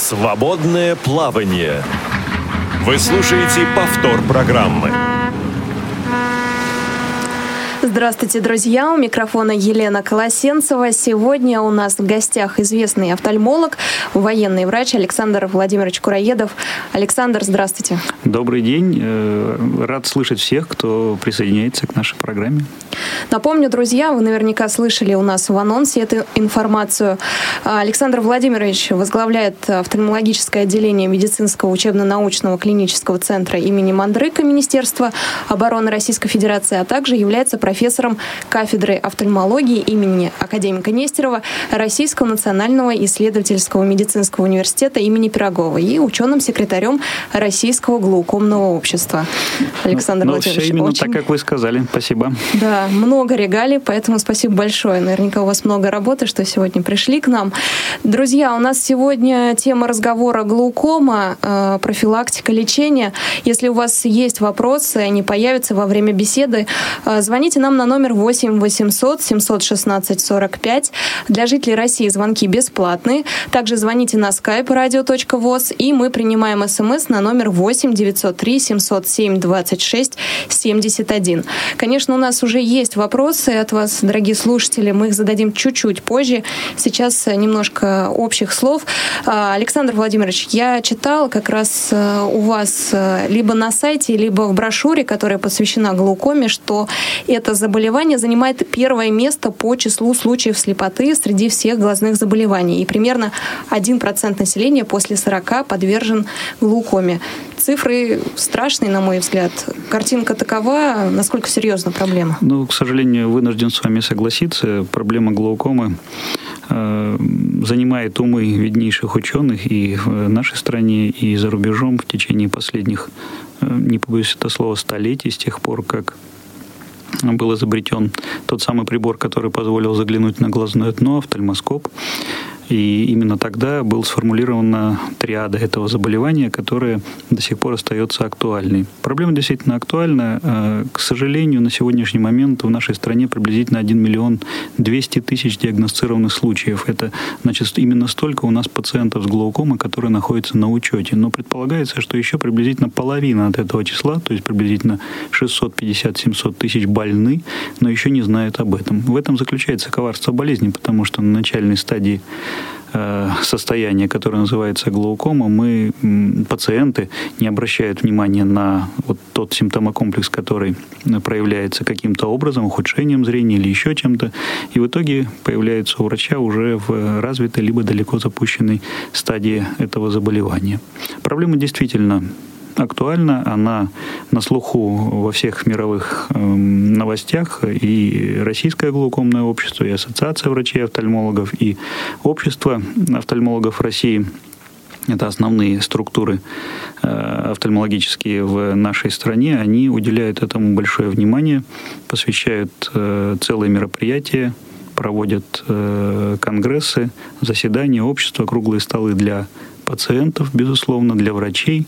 Свободное плавание. Вы слушаете повтор программы. Здравствуйте, друзья! У микрофона Елена Колосенцева. Сегодня у нас в гостях известный офтальмолог, военный врач Александр Владимирович Кураедов. Александр, здравствуйте. Добрый день. Э, рад слышать всех, кто присоединяется к нашей программе. Напомню, друзья, вы наверняка слышали у нас в анонсе эту информацию. Александр Владимирович возглавляет офтальмологическое отделение медицинского учебно-научного клинического центра имени Мандрыка Министерства обороны Российской Федерации, а также является профессором кафедры офтальмологии имени академика Нестерова Российского национального исследовательского медицинского университета имени Пирогова и ученым-секретарем Российского глаукомного общества. Александр ну, Владимирович. Все именно очень... так, как вы сказали. Спасибо. Да, много регалий, поэтому спасибо большое. Наверняка у вас много работы, что сегодня пришли к нам. Друзья, у нас сегодня тема разговора глаукома, э, профилактика, лечение. Если у вас есть вопросы, они появятся во время беседы, э, звоните нам на номер 8 800 716 45. Для жителей России звонки бесплатные. Также звоните на skype radio.voz и мы принимаем смс на номер 8 903 707 26 71. Конечно, у нас уже есть вопросы от вас, дорогие слушатели. Мы их зададим чуть-чуть позже. Сейчас немножко общих слов. А, Александр Владимирович, я читал как раз э, у вас э, либо на сайте, либо в брошюре, которая посвящена глаукоме, что это заболевание занимает первое место по числу случаев слепоты среди всех глазных заболеваний. И примерно 1% населения после 40 подвержен глаукоме. Цифры страшные, на мой взгляд. Картинка такова, насколько серьезна проблема? Ну, к сожалению, вынужден с вами согласиться. Проблема глаукомы э, занимает умы виднейших ученых и в нашей стране, и за рубежом в течение последних, э, не побоюсь это слова, столетий, с тех пор, как был изобретен тот самый прибор, который позволил заглянуть на глазное дно, офтальмоскоп. И именно тогда был сформулирована триада этого заболевания, которая до сих пор остается актуальной. Проблема действительно актуальна. Э, к сожалению, на сегодняшний момент в нашей стране приблизительно 1 миллион 200 тысяч диагностированных случаев. Это значит именно столько у нас пациентов с глаукомой, которые находятся на учете. Но предполагается, что еще приблизительно половина от этого числа, то есть приблизительно 650-700 тысяч больны, но еще не знают об этом. В этом заключается коварство болезни, потому что на начальной стадии состояние, которое называется глаукома, мы, пациенты, не обращают внимания на вот тот симптомокомплекс, который проявляется каким-то образом, ухудшением зрения или еще чем-то, и в итоге появляется у врача уже в развитой либо далеко запущенной стадии этого заболевания. Проблема действительно актуальна, она на слуху во всех мировых э, новостях, и Российское глаукомное общество, и Ассоциация врачей-офтальмологов, и Общество офтальмологов России. Это основные структуры э, офтальмологические в нашей стране, они уделяют этому большое внимание, посвящают э, целые мероприятия, проводят э, конгрессы, заседания, общества, круглые столы для пациентов, безусловно, для врачей.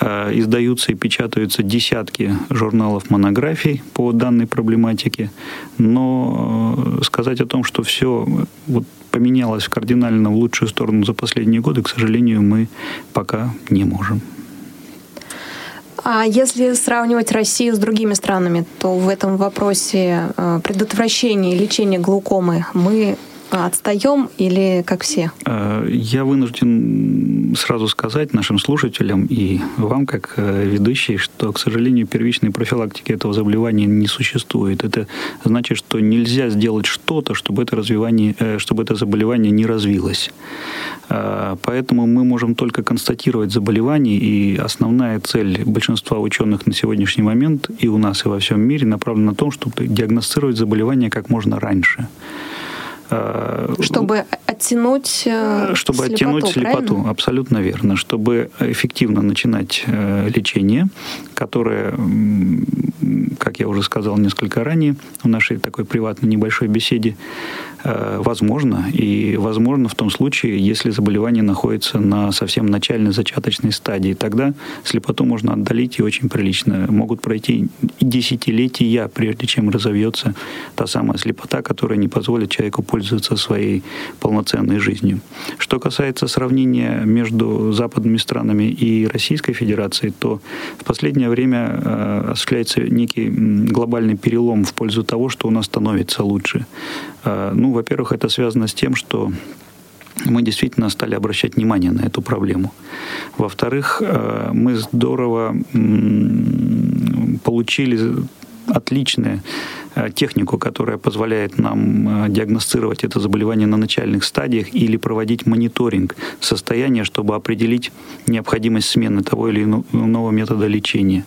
Э, издаются и печатаются десятки журналов монографий по данной проблематике, но э, сказать о том, что все вот поменялось кардинально в лучшую сторону за последние годы, к сожалению, мы пока не можем. А если сравнивать Россию с другими странами, то в этом вопросе э, предотвращения и лечения глаукомы мы отстаем или как все? Э, я вынужден сразу сказать нашим слушателям и вам, как э, ведущий, что, к сожалению, первичной профилактики этого заболевания не существует. Это значит, что нельзя сделать что-то, чтобы это, развивание, э, чтобы это заболевание не развилось. Поэтому мы можем только констатировать заболевание, и основная цель большинства ученых на сегодняшний момент и у нас, и во всем мире направлена на том, чтобы диагностировать заболевание как можно раньше. Э, чтобы оттянуть э, Чтобы слепоту, оттянуть слепоту, правильно? абсолютно верно. Чтобы эффективно начинать э, лечение, которое как я уже сказал несколько ранее, в нашей такой приватной небольшой беседе, возможно, и возможно в том случае, если заболевание находится на совсем начальной зачаточной стадии. Тогда слепоту можно отдалить и очень прилично. Могут пройти десятилетия, прежде чем разовьется та самая слепота, которая не позволит человеку пользоваться своей полноценной жизнью. Что касается сравнения между западными странами и Российской Федерацией, то в последнее время э, осуществляется некий глобальный перелом в пользу того, что у нас становится лучше. Э, ну, во-первых, это связано с тем, что мы действительно стали обращать внимание на эту проблему. Во-вторых, э, мы здорово получили отличные Э, технику, которая позволяет нам э, диагностировать это заболевание на начальных стадиях или проводить мониторинг состояния, чтобы определить необходимость смены того или иного метода лечения.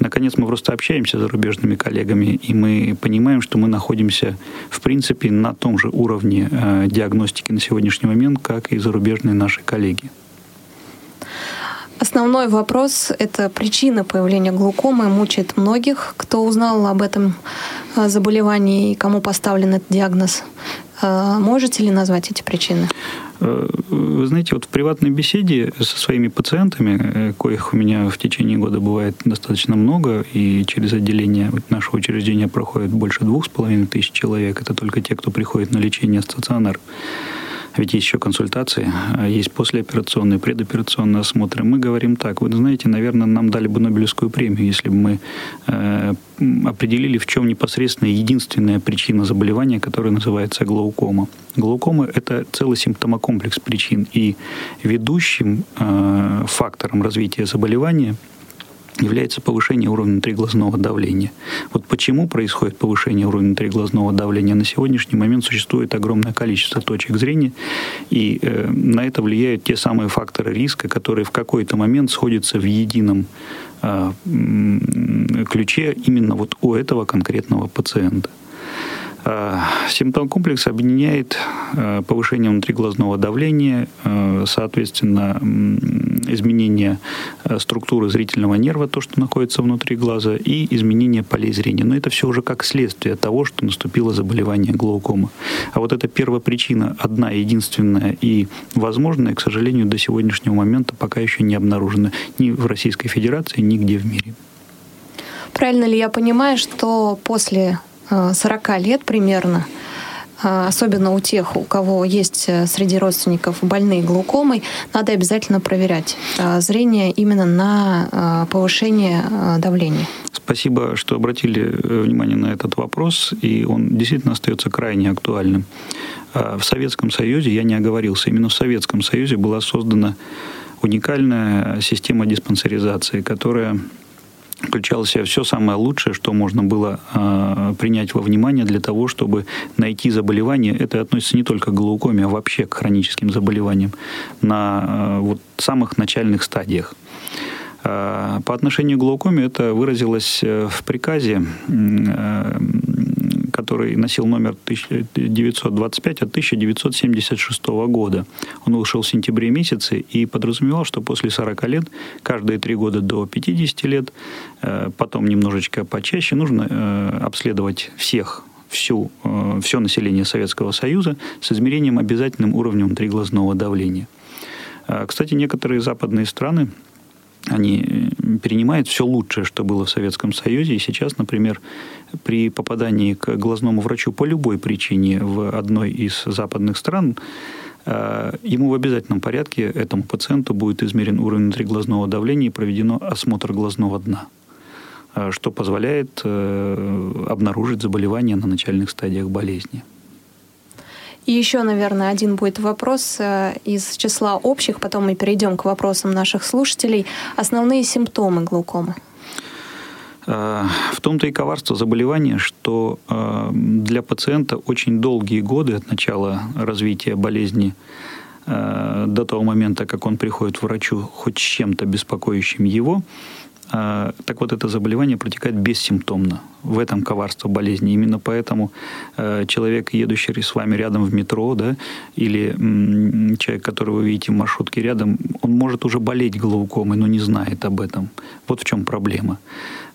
Наконец, мы просто общаемся с зарубежными коллегами, и мы понимаем, что мы находимся, в принципе, на том же уровне э, диагностики на сегодняшний момент, как и зарубежные наши коллеги. Основной вопрос – это причина появления глаукомы. Мучает многих, кто узнал об этом э, заболевании и кому поставлен этот диагноз. Э, можете ли назвать эти причины? Э, вы знаете, вот в приватной беседе со своими пациентами, коих у меня в течение года бывает достаточно много, и через отделение нашего учреждения проходит больше двух с половиной тысяч человек, это только те, кто приходит на лечение в стационар. Ведь есть еще консультации, а есть послеоперационные, предоперационные осмотры. Мы говорим так, вы знаете, наверное, нам дали бы Нобелевскую премию, если бы мы э, определили, в чем непосредственно единственная причина заболевания, которая называется глаукома. Глаукома – это целый симптомокомплекс причин, и ведущим э, фактором развития заболевания – является повышение уровня внутриглазного давления. Вот почему происходит повышение уровня внутриглазного давления? На сегодняшний момент существует огромное количество точек зрения, и э, на это влияют те самые факторы риска, которые в какой-то момент сходятся в едином э, ключе именно вот у этого конкретного пациента. Э, симптом комплекс объединяет э, повышение внутриглазного давления, э, соответственно, изменение структуры зрительного нерва, то, что находится внутри глаза, и изменение полей зрения. Но это все уже как следствие того, что наступило заболевание глаукома. А вот эта первая причина, одна, единственная и возможная, к сожалению, до сегодняшнего момента пока еще не обнаружена ни в Российской Федерации, нигде в мире. Правильно ли я понимаю, что после 40 лет примерно, а, особенно у тех, у кого есть э, среди родственников больные глаукомой, надо обязательно проверять а, зрение именно на а, повышение давления. Спасибо, что обратили э, внимание на этот вопрос, и он действительно остается крайне актуальным. В Советском Союзе, я не оговорился, именно в Советском Союзе была создана уникальная система диспансеризации, которая включало в себя все самое лучшее, что можно было э, принять во внимание для того, чтобы найти заболевание. Это относится не только к глаукоме, а вообще к хроническим заболеваниям на э, вот, самых начальных стадиях. Э, по отношению к глаукоме это выразилось э, в приказе э, который носил номер 1925 от 1976 года. Он вышел в сентябре месяце и подразумевал, что после 40 лет, каждые три года до 50 лет, э, потом немножечко почаще, нужно э, обследовать всех всю, э, все население Советского Союза с измерением обязательным уровнем внутриглазного давления. Кстати, некоторые западные страны они перенимают все лучшее, что было в Советском Союзе. И сейчас, например, при попадании к глазному врачу по любой причине в одной из западных стран, э, ему в обязательном порядке, этому пациенту, будет измерен уровень внутриглазного давления и проведено осмотр глазного дна, э, что позволяет обнаружить заболевание на начальных стадиях болезни. И еще, наверное, один будет вопрос э, из числа общих, потом мы перейдем к вопросам наших слушателей. Основные симптомы глаукомы. Э, в том-то и коварство заболевания, что э, для пациента очень долгие годы от начала развития болезни до того момента, как он приходит к врачу хоть с чем-то беспокоящим его, так вот, это заболевание протекает бессимптомно. В этом коварство болезни. Именно поэтому э, человек, едущий с вами рядом в метро, да, или человек, которого вы видите в маршрутке рядом, он может уже болеть глаукомой, но не знает об этом. Вот в чем проблема.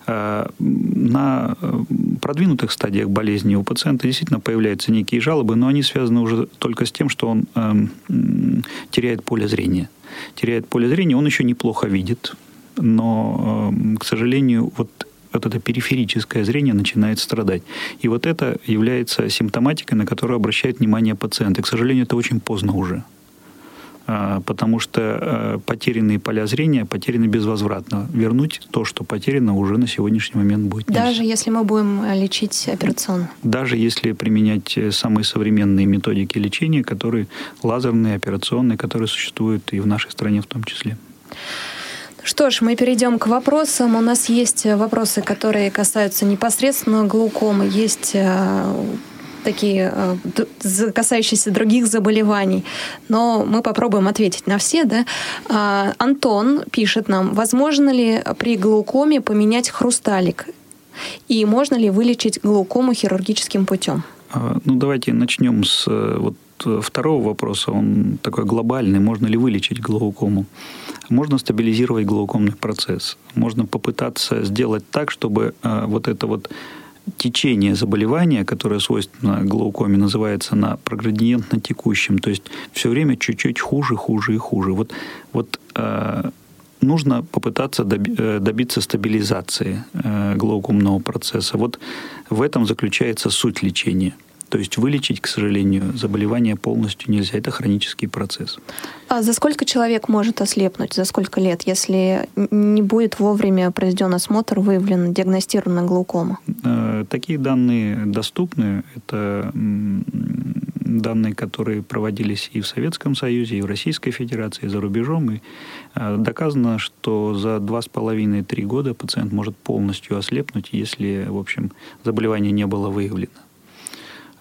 А, на э, продвинутых стадиях болезни у пациента действительно появляются некие жалобы, но они связаны уже только с тем, что он эм, теряет поле зрения. Теряет поле зрения, он еще неплохо видит, но, эм, к сожалению, вот вот это периферическое зрение начинает страдать. И вот это является симптоматикой, на которую обращает внимание пациенты. К сожалению, это очень поздно уже. А, потому что э, потерянные поля зрения потеряны безвозвратно. Вернуть то, что потеряно, уже на сегодняшний момент будет нельзя. Даже если мы будем э, лечить операционно? Даже если применять э, самые современные методики лечения, которые лазерные, операционные, которые существуют и в нашей стране в том числе. Что ж, мы перейдем к вопросам. У нас есть вопросы, которые касаются непосредственно глаукомы, есть такие э, касающиеся других заболеваний, но мы попробуем ответить на все. Да? А, Антон пишет нам, возможно ли при глаукоме поменять хрусталик? И можно ли вылечить глаукому хирургическим путем? А, ну, давайте начнем с э, вот второго вопроса. Он такой глобальный. Можно ли вылечить глаукому? Можно стабилизировать глаукомный процесс. Можно попытаться сделать так, чтобы э, вот это вот течение заболевания, которое свойственно глаукоме, называется на проградиентно текущем, то есть все время чуть-чуть хуже, хуже и хуже. Вот, вот э, нужно попытаться доби- э, добиться стабилизации э, глаукомного процесса. Вот в этом заключается суть лечения. То есть вылечить, к сожалению, заболевание полностью нельзя. Это хронический процесс. А за сколько человек может ослепнуть? За сколько лет, если не будет вовремя проведен осмотр, выявлена, диагностирована глаукома? Э, такие данные доступны. Это данные, которые проводились и в Советском Союзе, и в Российской Федерации, и за рубежом. И э, доказано, что за 2,5-3 года пациент может полностью ослепнуть, если, в общем, заболевание не было выявлено.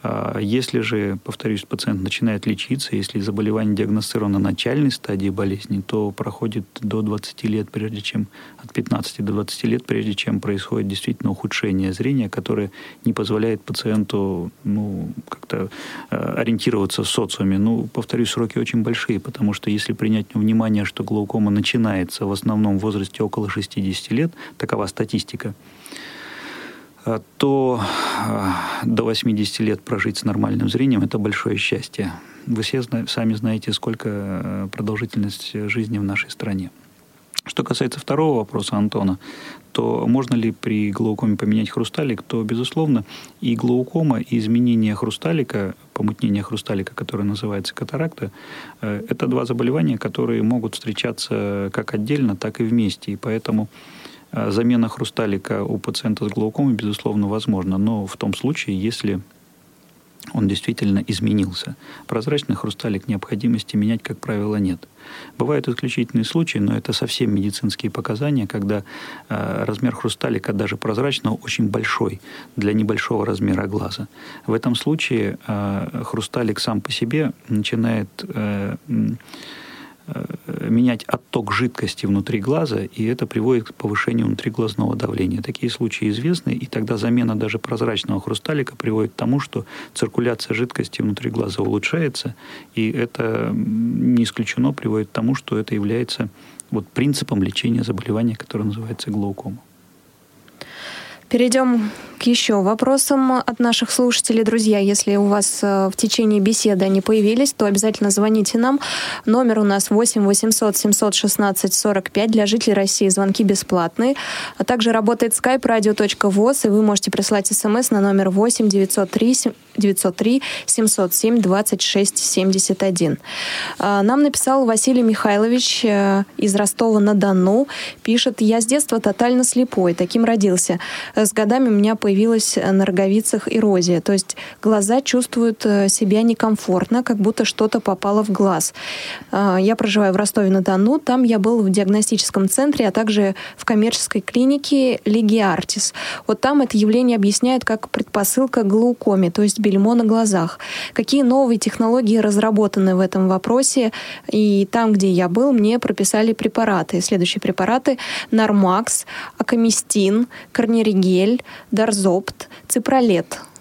А если же, повторюсь, пациент начинает лечиться, если заболевание диагностировано на начальной стадии болезни, то проходит до 20 лет, прежде чем, от 15 до 20 лет, прежде чем происходит действительно ухудшение зрения, которое не позволяет пациенту ну, как-то э, ориентироваться в социуме. Ну, повторюсь, сроки очень большие, потому что если принять внимание, что глаукома начинается в основном в возрасте около 60 лет, такова статистика, то а, до 80 лет прожить с нормальным зрением – это большое счастье. Вы все сами знаете, сколько э, продолжительность жизни в нашей стране. Что касается второго вопроса Антона, то можно ли при глаукоме поменять хрусталик, то, безусловно, и глаукома, и изменение хрусталика, помутнение хрусталика, которое называется катаракта, э, это два заболевания, которые могут встречаться как отдельно, так и вместе. И поэтому замена хрусталика у пациента с глаукомой, безусловно, возможна, но в том случае, если он действительно изменился. Прозрачный хрусталик необходимости менять, как правило, нет. Бывают исключительные случаи, но это совсем медицинские показания, когда э, размер хрусталика, даже прозрачного, очень большой для небольшого размера глаза. В этом случае э, хрусталик сам по себе начинает э, Э, менять отток жидкости внутри глаза, и это приводит к повышению внутриглазного давления. Такие случаи известны, и тогда замена даже прозрачного хрусталика приводит к тому, что циркуляция жидкости внутри глаза улучшается, и это не исключено приводит к тому, что это является вот принципом лечения заболевания, которое называется глаукома. Перейдем к еще вопросам от наших слушателей. Друзья, если у вас э, в течение беседы они появились, то обязательно звоните нам. Номер у нас 8 800 716 45. Для жителей России звонки бесплатные. А также работает skype radio.voz, и вы можете прислать смс на номер 8 903 903 707 26 71. Нам написал Василий Михайлович э, из Ростова-на-Дону. Пишет, я с детства тотально слепой, таким родился. С годами у меня появилась на роговицах эрозия, то есть глаза чувствуют э, себя некомфортно, как будто что-то попало в глаз. А, я проживаю в Ростове-на-Дону, там я был в диагностическом центре, а также в коммерческой клинике Лиги Артис. Вот там это явление объясняют как предпосылка глаукоме, то есть бельмо на глазах. Какие новые технологии разработаны в этом вопросе? И там, где я был, мне прописали препараты. Следующие препараты – Нормакс, Акамистин, Корнеригель, Дарзопт, Ципролет –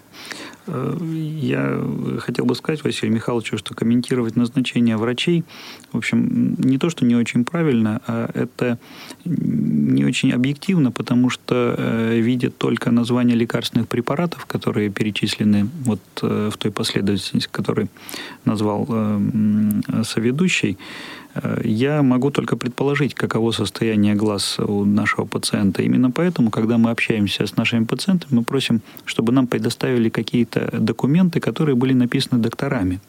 я хотел бы сказать Василию Михайловичу, что комментировать назначение врачей, в общем, не то, что не очень правильно, а это не очень объективно, потому что э, видят только название лекарственных препаратов, которые перечислены вот э, в той последовательности, которую назвал соведущий, я могу только предположить, каково состояние глаз у нашего пациента. Именно поэтому, когда мы общаемся с нашими пациентами, мы просим, чтобы нам предоставили какие-то документы, которые были написаны докторами.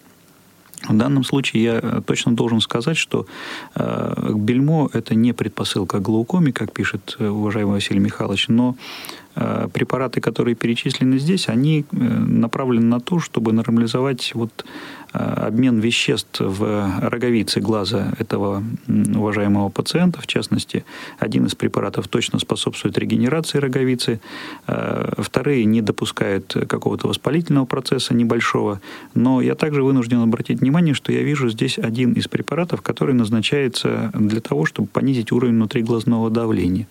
В данном случае я точно должен сказать, что э, бельмо – это не предпосылка глаукоме, как пишет э, уважаемый Василий Михайлович, но Э, препараты, которые перечислены здесь, они э, направлены на то, чтобы нормализовать вот э, обмен веществ в роговице глаза этого уважаемого пациента. В частности, один из препаратов точно способствует регенерации роговицы, вторые не допускают какого-то воспалительного процесса небольшого. Но я также вынужден обратить внимание, что я вижу здесь один из препаратов, который назначается для того, чтобы понизить уровень внутриглазного давления.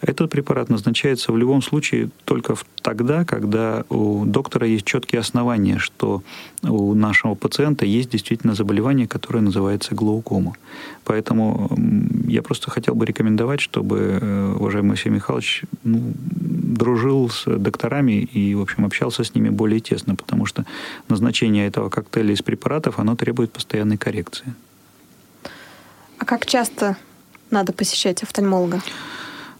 Этот препарат назначается в любом случае только тогда, когда у доктора есть четкие основания, что у нашего пациента есть действительно заболевание, которое называется глаукома. Поэтому я просто хотел бы рекомендовать, чтобы э, уважаемый Алексей Михайлович ну, дружил с докторами и, в общем, общался с ними более тесно, потому что назначение этого коктейля из препаратов, оно требует постоянной коррекции. А как часто надо посещать офтальмолога?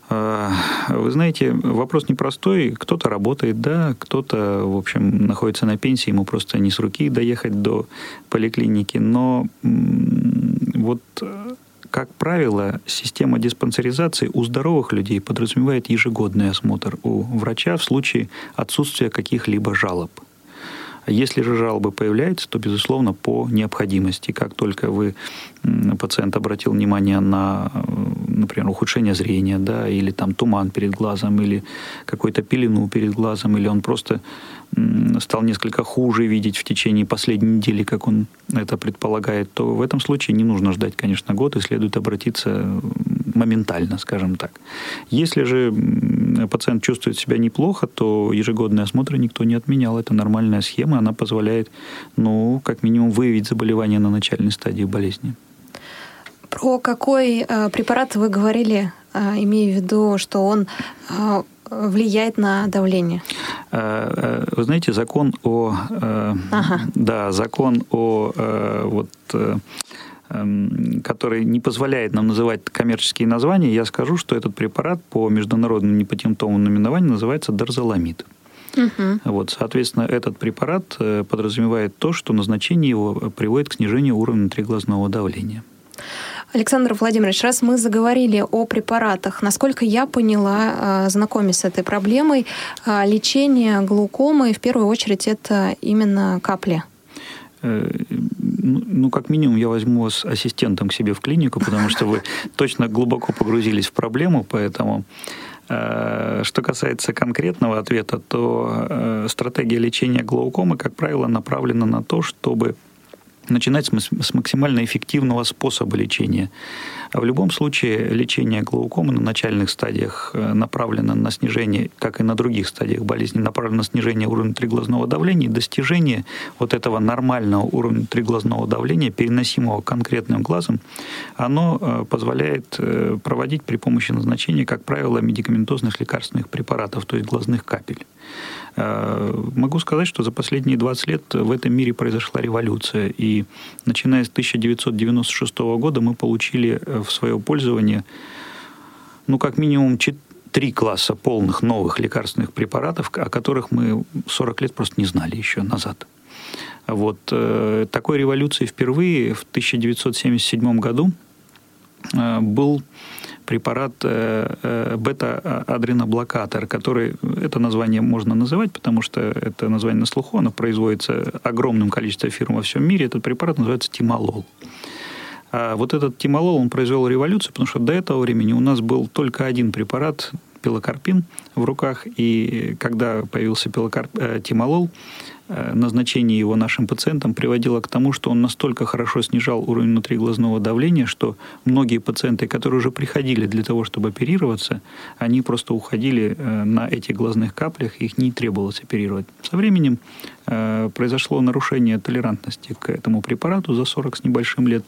А, вы знаете, вопрос непростой. Кто-то работает, да, кто-то, в общем, находится на пенсии, ему просто не с руки доехать до поликлиники. Но вот, как правило, система диспансеризации у здоровых людей подразумевает ежегодный осмотр у врача в случае отсутствия каких-либо жалоб. Если же жалобы появляются, то, безусловно, по необходимости. Как только вы, пациент обратил внимание на, например, ухудшение зрения, да, или там туман перед глазом, или какую-то пелену перед глазом, или он просто стал несколько хуже видеть в течение последней недели, как он это предполагает, то в этом случае не нужно ждать, конечно, год, и следует обратиться моментально, скажем так. Если же пациент чувствует себя неплохо, то ежегодный осмотр никто не отменял. Это нормальная схема, она позволяет, ну, как минимум, выявить заболевание на начальной стадии болезни. Про какой э, препарат вы говорили, э, имея в виду, что он э, влияет на давление? Э, э, вы знаете, закон о, э, ага. да, закон о вот который не позволяет нам называть коммерческие названия, я скажу, что этот препарат по международному непатентовому наименованию называется дарзоламид. Угу. Вот, соответственно, этот препарат подразумевает то, что назначение его приводит к снижению уровня внутриглазного давления. Александр Владимирович, раз мы заговорили о препаратах, насколько я поняла, а, знакомясь с этой проблемой, лечение глаукомы в первую очередь это именно капли. Э, ну, ну, как минимум, я возьму вас ассистентом к себе в клинику, потому что вы точно глубоко погрузились в проблему, поэтому э, что касается конкретного ответа, то э, стратегия лечения глаукомы, как правило, направлена на то, чтобы начинать с максимально эффективного способа лечения. А в любом случае лечение глаукомы на начальных стадиях э, направлено на снижение, как и на других стадиях болезни, направлено на снижение уровня триглазного давления и достижение вот этого нормального уровня триглазного давления, переносимого конкретным глазом, оно э, позволяет э, проводить при помощи назначения, как правило, медикаментозных лекарственных препаратов, то есть глазных капель. Могу сказать, что за последние 20 лет в этом мире произошла революция. И начиная с 1996 года мы получили в свое пользование, ну, как минимум, три класса полных новых лекарственных препаратов, о которых мы 40 лет просто не знали еще назад. Вот э, такой революции впервые в 1977 году э, был препарат э, э, бета-адреноблокатор, который, это название можно называть, потому что это название на слуху, оно производится огромным количеством фирм во всем мире. Этот препарат называется тимолол. А вот этот тимолол, он произвел революцию, потому что до этого времени у нас был только один препарат, пилокарпин, в руках. И когда появился пилокарп, э, тимолол, назначение его нашим пациентам приводило к тому, что он настолько хорошо снижал уровень внутриглазного давления, что многие пациенты, которые уже приходили для того, чтобы оперироваться, они просто уходили э, на этих глазных каплях, их не требовалось оперировать. Со временем э, произошло нарушение толерантности к этому препарату за 40 с небольшим лет.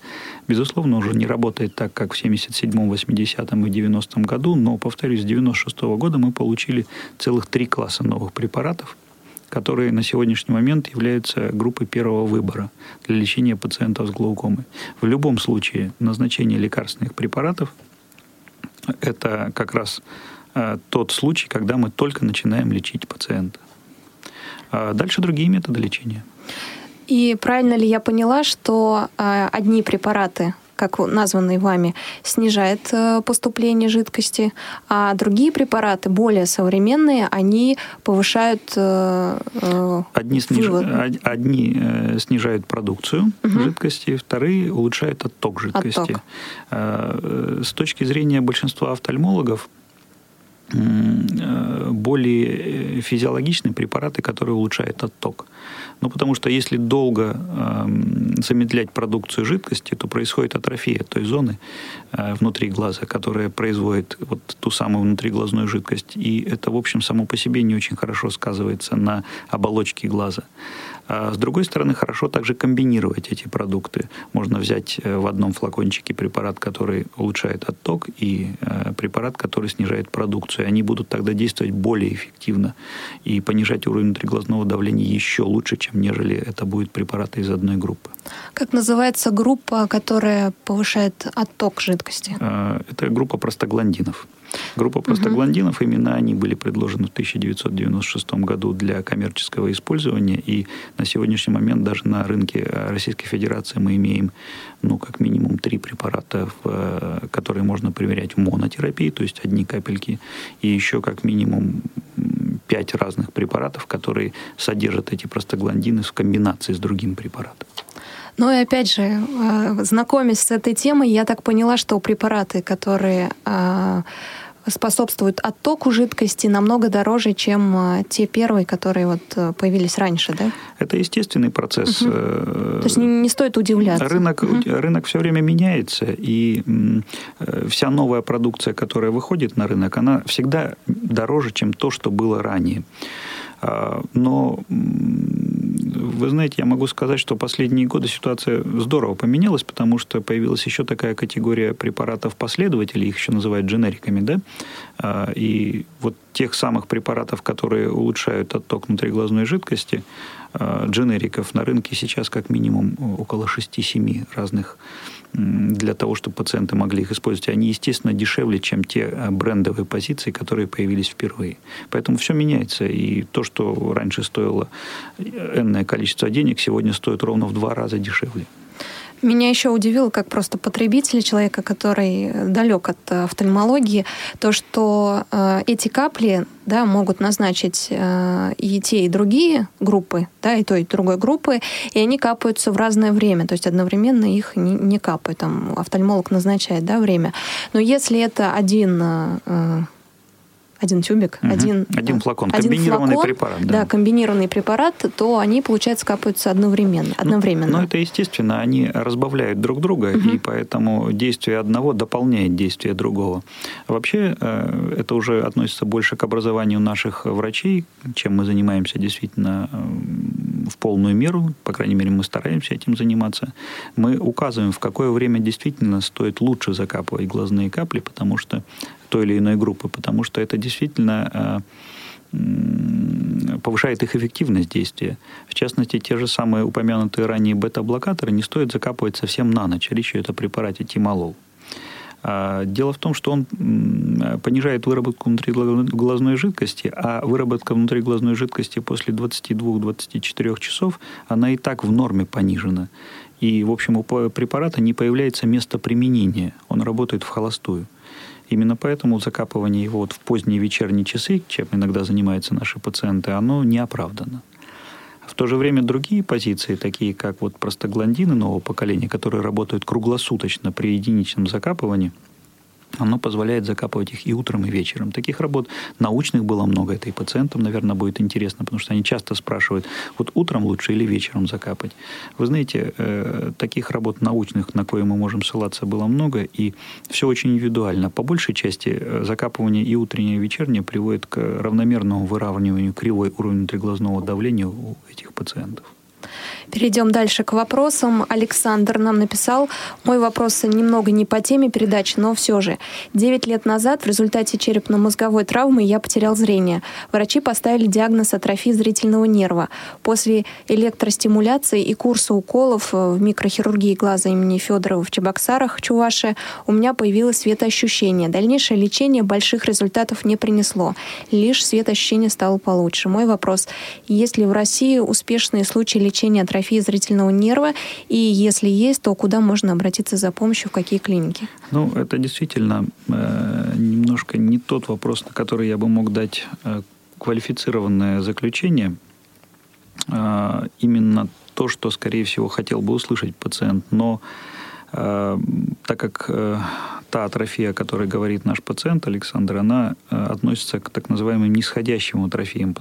Безусловно, уже не работает так, как в 77-м, 80-м и 90-м году, но, повторюсь, с 96 -го года мы получили целых три класса новых препаратов – которые на сегодняшний момент являются группой первого выбора для лечения пациентов с глаукомой. В любом случае назначение лекарственных препаратов – это как раз э, тот случай, когда мы только начинаем лечить пациента. А дальше другие методы лечения. И правильно ли я поняла, что э, одни препараты как названный вами, снижает э, поступление жидкости, а другие препараты, более современные, они повышают э, э, Одни, сниж... Одни снижают продукцию угу. жидкости, вторые улучшают отток жидкости. Отток. С точки зрения большинства офтальмологов, более физиологичные препараты, которые улучшают отток. Ну, потому что если долго э, замедлять продукцию жидкости, то происходит атрофия той зоны внутри глаза, которая производит вот ту самую внутриглазную жидкость. И это, в общем, само по себе не очень хорошо сказывается на оболочке глаза. А с другой стороны, хорошо также комбинировать эти продукты. Можно взять э, в одном флакончике препарат, который улучшает отток, и э, препарат, который снижает продукцию. Они будут тогда действовать более эффективно и понижать уровень внутриглазного давления еще лучше, чем нежели это будет препараты из одной группы. Как называется группа, которая повышает отток жидкости? Э, это группа простагландинов. Группа простагландинов, угу. именно они были предложены в 1996 году для коммерческого использования, и на сегодняшний момент даже на рынке Российской Федерации мы имеем, ну, как минимум три препарата, э, которые можно проверять в монотерапии, то есть одни капельки, и еще как минимум пять разных препаратов, которые содержат эти простагландины в комбинации с другим препаратом. Ну и опять же, э, знакомясь с этой темой, я так поняла, что препараты, которые э, способствуют оттоку жидкости, намного дороже, чем э, те первые, которые вот появились раньше, да? Это естественный процесс. Угу. То есть не, не стоит удивляться. Рынок, угу. рынок все время меняется, и вся новая продукция, которая выходит на рынок, она всегда дороже, чем то, что было ранее. А, но вы знаете, я могу сказать, что последние годы ситуация здорово поменялась, потому что появилась еще такая категория препаратов-последователей, их еще называют дженериками, да, а, и вот тех самых препаратов, которые улучшают отток внутриглазной жидкости, а, дженериков на рынке сейчас как минимум около 6-7 разных для того, чтобы пациенты могли их использовать. Они, естественно, дешевле, чем те э, брендовые позиции, которые появились впервые. Поэтому все меняется. И то, что раньше стоило э, энное количество денег, сегодня стоит ровно в два раза дешевле. Меня еще удивило, как просто потребителя, человека, который далек от офтальмологии, то, что э, эти капли да, могут назначить э, и те, и другие группы, да, и той, и другой группы, и они капаются в разное время, то есть одновременно их не, не капают, там офтальмолог назначает да, время. Но если это один э, один тюбик, угу. один, один флакон, один комбинированный флакон, препарат. Да. да, комбинированный препарат, то они, получается, капаются одновременно. Ну, одновременно. Ну, но это естественно, они разбавляют друг друга, угу. и поэтому действие одного дополняет действие другого. Вообще, э, это уже относится больше к образованию наших врачей, чем мы занимаемся действительно э, в полную меру, по крайней мере, мы стараемся этим заниматься. Мы указываем, в какое время действительно стоит лучше закапывать глазные капли, потому что той или иной группы, потому что это действительно э, повышает их эффективность действия. В частности, те же самые упомянутые ранее бета-блокаторы не стоит закапывать совсем на ночь. Речь идет о препарате тимолол. А, дело в том, что он понижает выработку внутриглазной жидкости, а выработка внутриглазной жидкости после 22-24 часов, она и так в норме понижена. И, в общем, у препарата не появляется место применения. Он работает в холостую. Именно поэтому закапывание его вот в поздние вечерние часы, чем иногда занимаются наши пациенты, оно не оправдано. В то же время другие позиции, такие как вот простагландины нового поколения, которые работают круглосуточно при единичном закапывании, оно позволяет закапывать их и утром, и вечером. Таких работ научных было много. Это и пациентам, наверное, будет интересно, потому что они часто спрашивают, вот утром лучше или вечером закапать. Вы знаете, э, таких работ научных, на кое мы можем ссылаться, было много, и все очень индивидуально. По большей части э, закапывание и утреннее, и вечернее приводит к равномерному выравниванию кривой уровня внутриглазного давления у этих пациентов. Перейдем дальше к вопросам. Александр нам написал. Мой вопрос немного не по теме передачи, но все же. Девять лет назад в результате черепно-мозговой травмы я потерял зрение. Врачи поставили диагноз атрофии зрительного нерва. После электростимуляции и курса уколов в микрохирургии глаза имени Федорова в Чебоксарах, Чуваши, у меня появилось светоощущение. Дальнейшее лечение больших результатов не принесло. Лишь светоощущение стало получше. Мой вопрос. Есть ли в России успешные случаи лечения атрофии атрофии зрительного нерва? И если есть, то куда можно обратиться за помощью, в какие клиники? Ну, это действительно э, немножко не тот вопрос, на который я бы мог дать э, квалифицированное заключение. Э, именно то, что, скорее всего, хотел бы услышать пациент. Но так как э, та атрофия, о которой говорит наш пациент Александр, она э, относится к так называемым нисходящим атрофиям.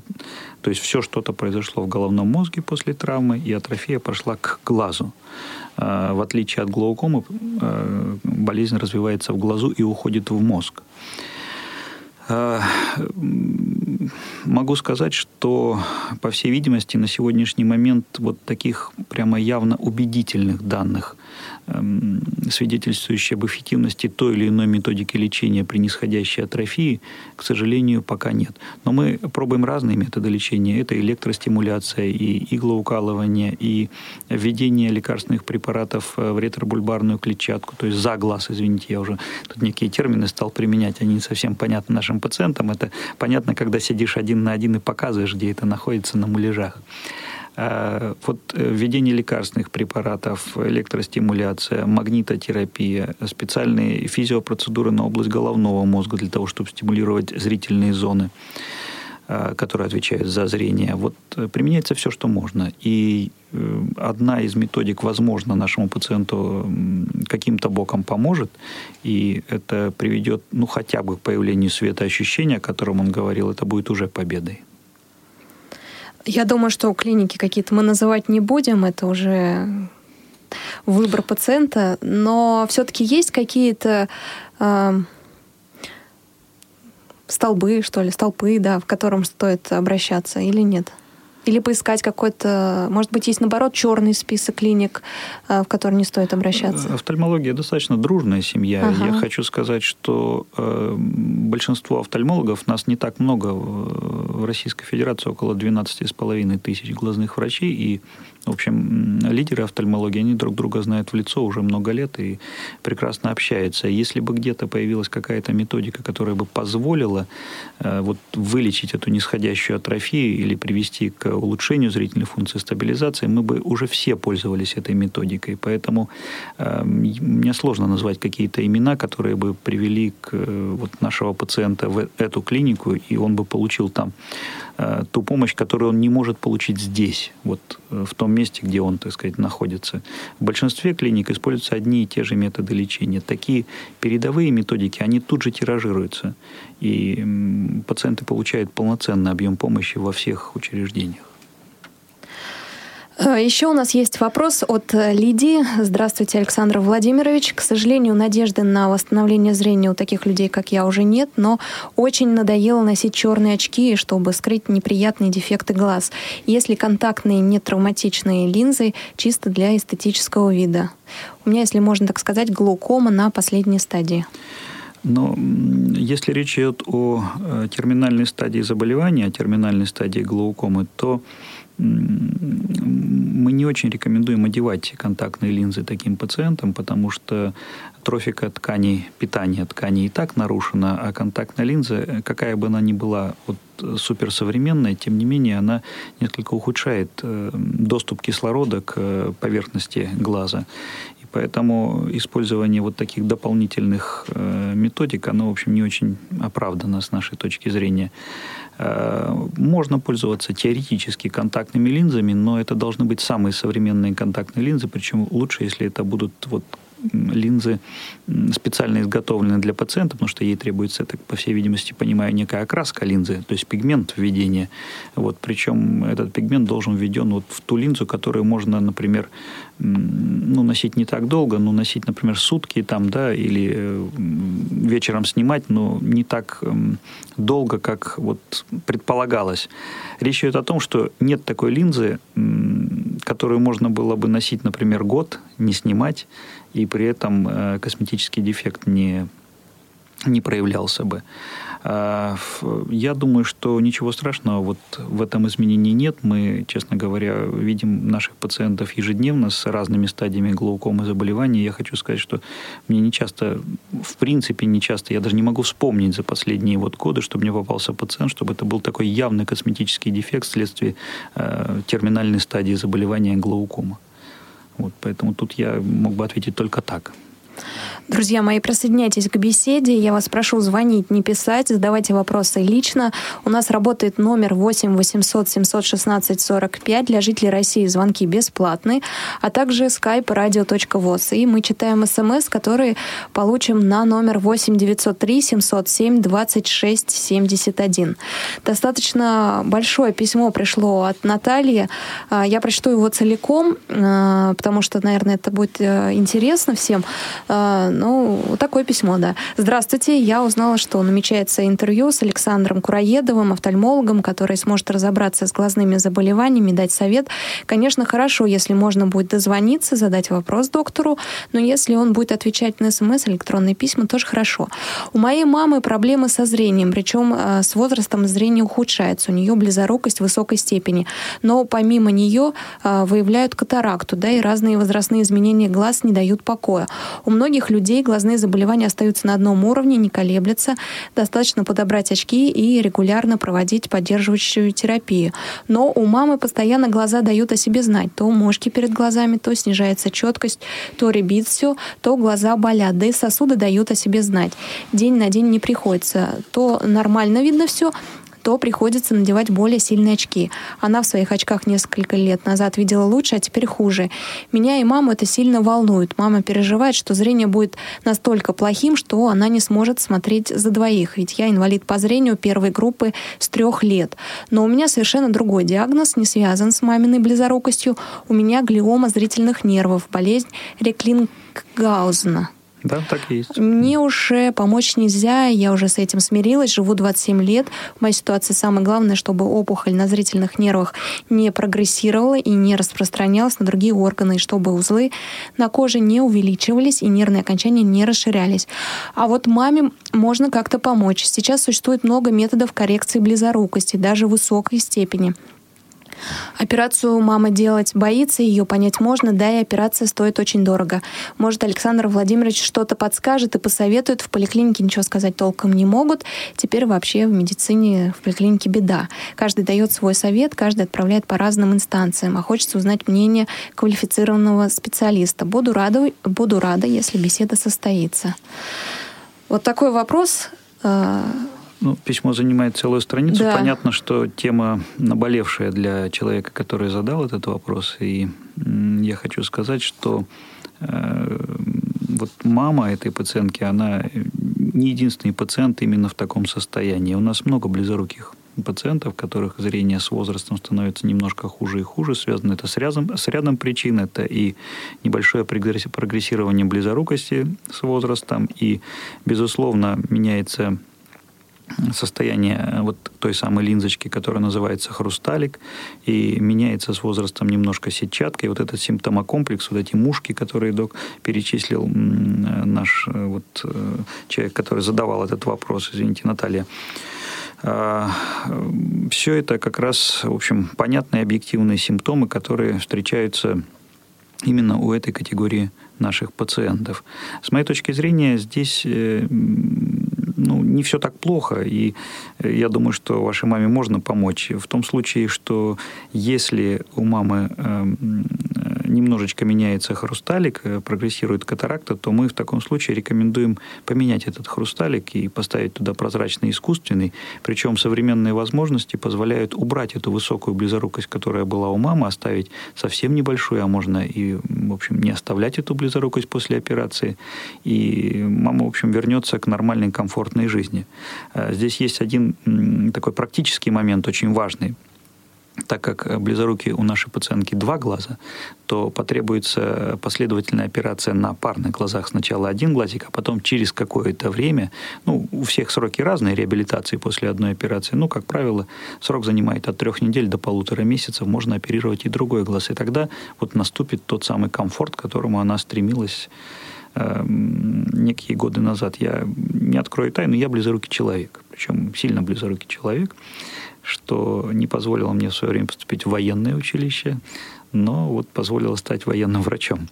То есть все что-то произошло в головном мозге после травмы, и атрофия пошла к глазу. Э, в отличие от глаукомы, болезнь развивается в глазу и уходит в мозг. Могу сказать, что, по всей видимости, на сегодняшний момент вот таких прямо явно убедительных данных Эм, свидетельствующие об эффективности той или иной методики лечения при нисходящей атрофии, к сожалению, пока нет. Но мы пробуем разные методы лечения. Это электростимуляция, и иглоукалывание, и введение лекарственных препаратов э, в ретробульбарную клетчатку, то есть за глаз, извините, я уже тут некие термины стал применять, они не совсем понятны нашим пациентам. Это понятно, когда сидишь один на один и показываешь, где это находится на муляжах. Э, вот э, введение лекарственных препаратов, электростимуляция, магнитотерапия, специальные физиопроцедуры на область головного мозга для того, чтобы стимулировать зрительные зоны, э, которые отвечают за зрение. Вот применяется все, что можно. И одна из методик, возможно, нашему пациенту каким-то боком поможет, и это приведет, ну, хотя бы к появлению светоощущения, о котором он говорил, это будет уже победой. Я думаю, что клиники какие-то мы называть не будем, это уже выбор пациента, но все-таки есть какие-то э, столбы, что ли, столпы, да, в котором стоит обращаться или нет? Или поискать какой-то, может быть, есть, наоборот, черный список клиник, э, в который не стоит обращаться? Офтальмология достаточно дружная семья. Ага. Я хочу сказать, что э, большинство офтальмологов, нас не так много в Российской Федерации, около 12,5 тысяч глазных врачей, и в общем, лидеры офтальмологии, они друг друга знают в лицо уже много лет и прекрасно общаются. Если бы где-то появилась какая-то методика, которая бы позволила э, вот, вылечить эту нисходящую атрофию или привести к улучшению зрительной функции стабилизации, мы бы уже все пользовались этой методикой. Поэтому э, мне сложно назвать какие-то имена, которые бы привели к, э, вот, нашего пациента в эту клинику, и он бы получил там Э, ту помощь, которую он не может получить здесь, вот э, в том месте, где он, так сказать, находится. В большинстве клиник используются одни и те же методы лечения. Такие передовые методики, они тут же тиражируются, и пациенты получают полноценный объем помощи во всех учреждениях. Э, Еще у нас есть вопрос от э, Лидии. Здравствуйте, Александр Владимирович. К сожалению, надежды на восстановление зрения у таких людей, как я, уже нет, но очень надоело носить черные очки, чтобы скрыть неприятные дефекты глаз. Если контактные нетравматичные линзы чисто для эстетического вида. У меня, если можно так сказать, глаукома на последней стадии. Но если речь идет о э, терминальной стадии заболевания, о терминальной стадии глаукомы, то мы не очень рекомендуем одевать контактные линзы таким пациентам, потому что трофика тканей, питания тканей и так нарушена, а контактная линза, какая бы она ни была вот, суперсовременная, тем не менее она несколько ухудшает э, доступ кислорода к поверхности глаза. И поэтому использование вот таких дополнительных э, методик, оно, в общем, не очень оправдано с нашей точки зрения. Э, можно пользоваться теоретически контактными линзами, но это должны быть самые современные контактные линзы, причем лучше, если это будут вот линзы специально изготовлены для пациента, потому что ей требуется, так, по всей видимости, понимаю, некая окраска линзы, то есть пигмент введения. Вот, причем этот пигмент должен введен вот в ту линзу, которую можно, например, ну, носить не так долго, но носить, например, сутки там, да, или э, вечером снимать, но не так долго, как вот предполагалось. Речь идет о том, что нет такой линзы, которую можно было бы носить, например, год, не снимать, и при этом э, косметический дефект не, не проявлялся бы. А, я думаю, что ничего страшного вот в этом изменении нет. Мы, честно говоря, видим наших пациентов ежедневно с разными стадиями глаукомы заболевания. Я хочу сказать, что мне не часто, в принципе, не часто, я даже не могу вспомнить за последние вот годы, чтобы мне попался пациент, чтобы это был такой явный косметический дефект вследствие э, терминальной стадии заболевания глаукома. Вот, поэтому тут я мог бы ответить только так. Друзья мои, присоединяйтесь к беседе. Я вас прошу звонить, не писать, задавайте вопросы лично. У нас работает номер 8 800 716 45. Для жителей России звонки бесплатные, а также skype radio.voz. И мы читаем смс, которые получим на номер 8 903 707 26 71. Достаточно большое письмо пришло от Натальи. А, я прочту его целиком, а, потому что, наверное, это будет э, интересно всем. Ну, такое письмо, да. Здравствуйте, я узнала, что намечается интервью с Александром Кураедовым, офтальмологом, который сможет разобраться с глазными заболеваниями, дать совет. Конечно, хорошо, если можно будет дозвониться, задать вопрос доктору, но если он будет отвечать на смс, электронные письма, тоже хорошо. У моей мамы проблемы со зрением, причем э, с возрастом зрение ухудшается. У нее близорукость высокой степени. Но помимо нее э, выявляют катаракту, да, и разные возрастные изменения глаз не дают покоя. У многих людей глазные заболевания остаются на одном уровне, не колеблятся. Достаточно подобрать очки и регулярно проводить поддерживающую терапию. Но у мамы постоянно глаза дают о себе знать. То мошки перед глазами, то снижается четкость, то ребит все, то глаза болят. Да и сосуды дают о себе знать. День на день не приходится. То нормально видно все, то приходится надевать более сильные очки. Она в своих очках несколько лет назад видела лучше, а теперь хуже. Меня и маму это сильно волнует. Мама переживает, что зрение будет настолько плохим, что она не сможет смотреть за двоих. Ведь я инвалид по зрению первой группы с трех лет. Но у меня совершенно другой диагноз, не связан с маминой близорукостью. У меня глиома зрительных нервов, болезнь Реклингаузена. Да, так и есть. Мне уже помочь нельзя, я уже с этим смирилась, живу 27 лет. В моей ситуации самое главное, чтобы опухоль на зрительных нервах не прогрессировала и не распространялась на другие органы, и чтобы узлы на коже не увеличивались и нервные окончания не расширялись. А вот маме можно как-то помочь. Сейчас существует много методов коррекции близорукости, даже высокой степени. Операцию мама делать боится, ее понять можно, да, и операция стоит очень дорого. Может, Александр Владимирович что-то подскажет и посоветует. В поликлинике ничего сказать толком не могут. Теперь вообще в медицине, в поликлинике беда. Каждый дает свой совет, каждый отправляет по разным инстанциям, а хочется узнать мнение квалифицированного специалиста. Буду рада, буду рада, если беседа состоится. Вот такой вопрос э, ну, письмо занимает целую страницу. Да. Понятно, что тема наболевшая для человека, который задал этот вопрос. И я хочу сказать, что э, вот мама этой пациентки, она не единственный пациент именно в таком состоянии. У нас много близоруких пациентов, которых зрение с возрастом становится немножко хуже и хуже. Связано это с рядом, с рядом причин. Это и небольшое прогрессирование близорукости с возрастом, и, безусловно, меняется состояние э, вот той самой линзочки, которая называется хрусталик, и меняется с возрастом немножко сетчатка. И вот этот симптомокомплекс, вот эти мушки, которые док перечислил э, наш э, вот, человек, который задавал этот вопрос, извините, Наталья, а, все это как раз, в общем, понятные объективные симптомы, которые встречаются именно у этой категории наших пациентов. С моей точки зрения, здесь ну, не все так плохо, и э, я думаю, что вашей маме можно помочь. В том случае, что если у мамы эм, немножечко меняется хрусталик, э, прогрессирует катаракта, то мы в таком случае рекомендуем поменять этот хрусталик и поставить туда прозрачный искусственный. Причем современные возможности позволяют убрать эту высокую близорукость, которая была у мамы, оставить совсем небольшую, а можно и, в общем, не оставлять эту близорукость после операции. И мама, в общем, вернется к нормальной, комфортной жизни. Э, здесь есть один такой практический момент, очень важный так как близоруки у нашей пациентки два глаза, то потребуется последовательная операция на парных глазах. Сначала один глазик, а потом через какое-то время, ну, у всех сроки разные реабилитации после одной операции, ну, как правило, срок занимает от трех недель до полутора месяцев, можно оперировать и другой глаз. И тогда вот наступит тот самый комфорт, к которому она стремилась э, некие годы назад. Я не открою тайну, я близорукий человек, причем сильно близорукий человек что не позволило мне в свое время поступить в военное училище, но вот позволило стать военным врачом.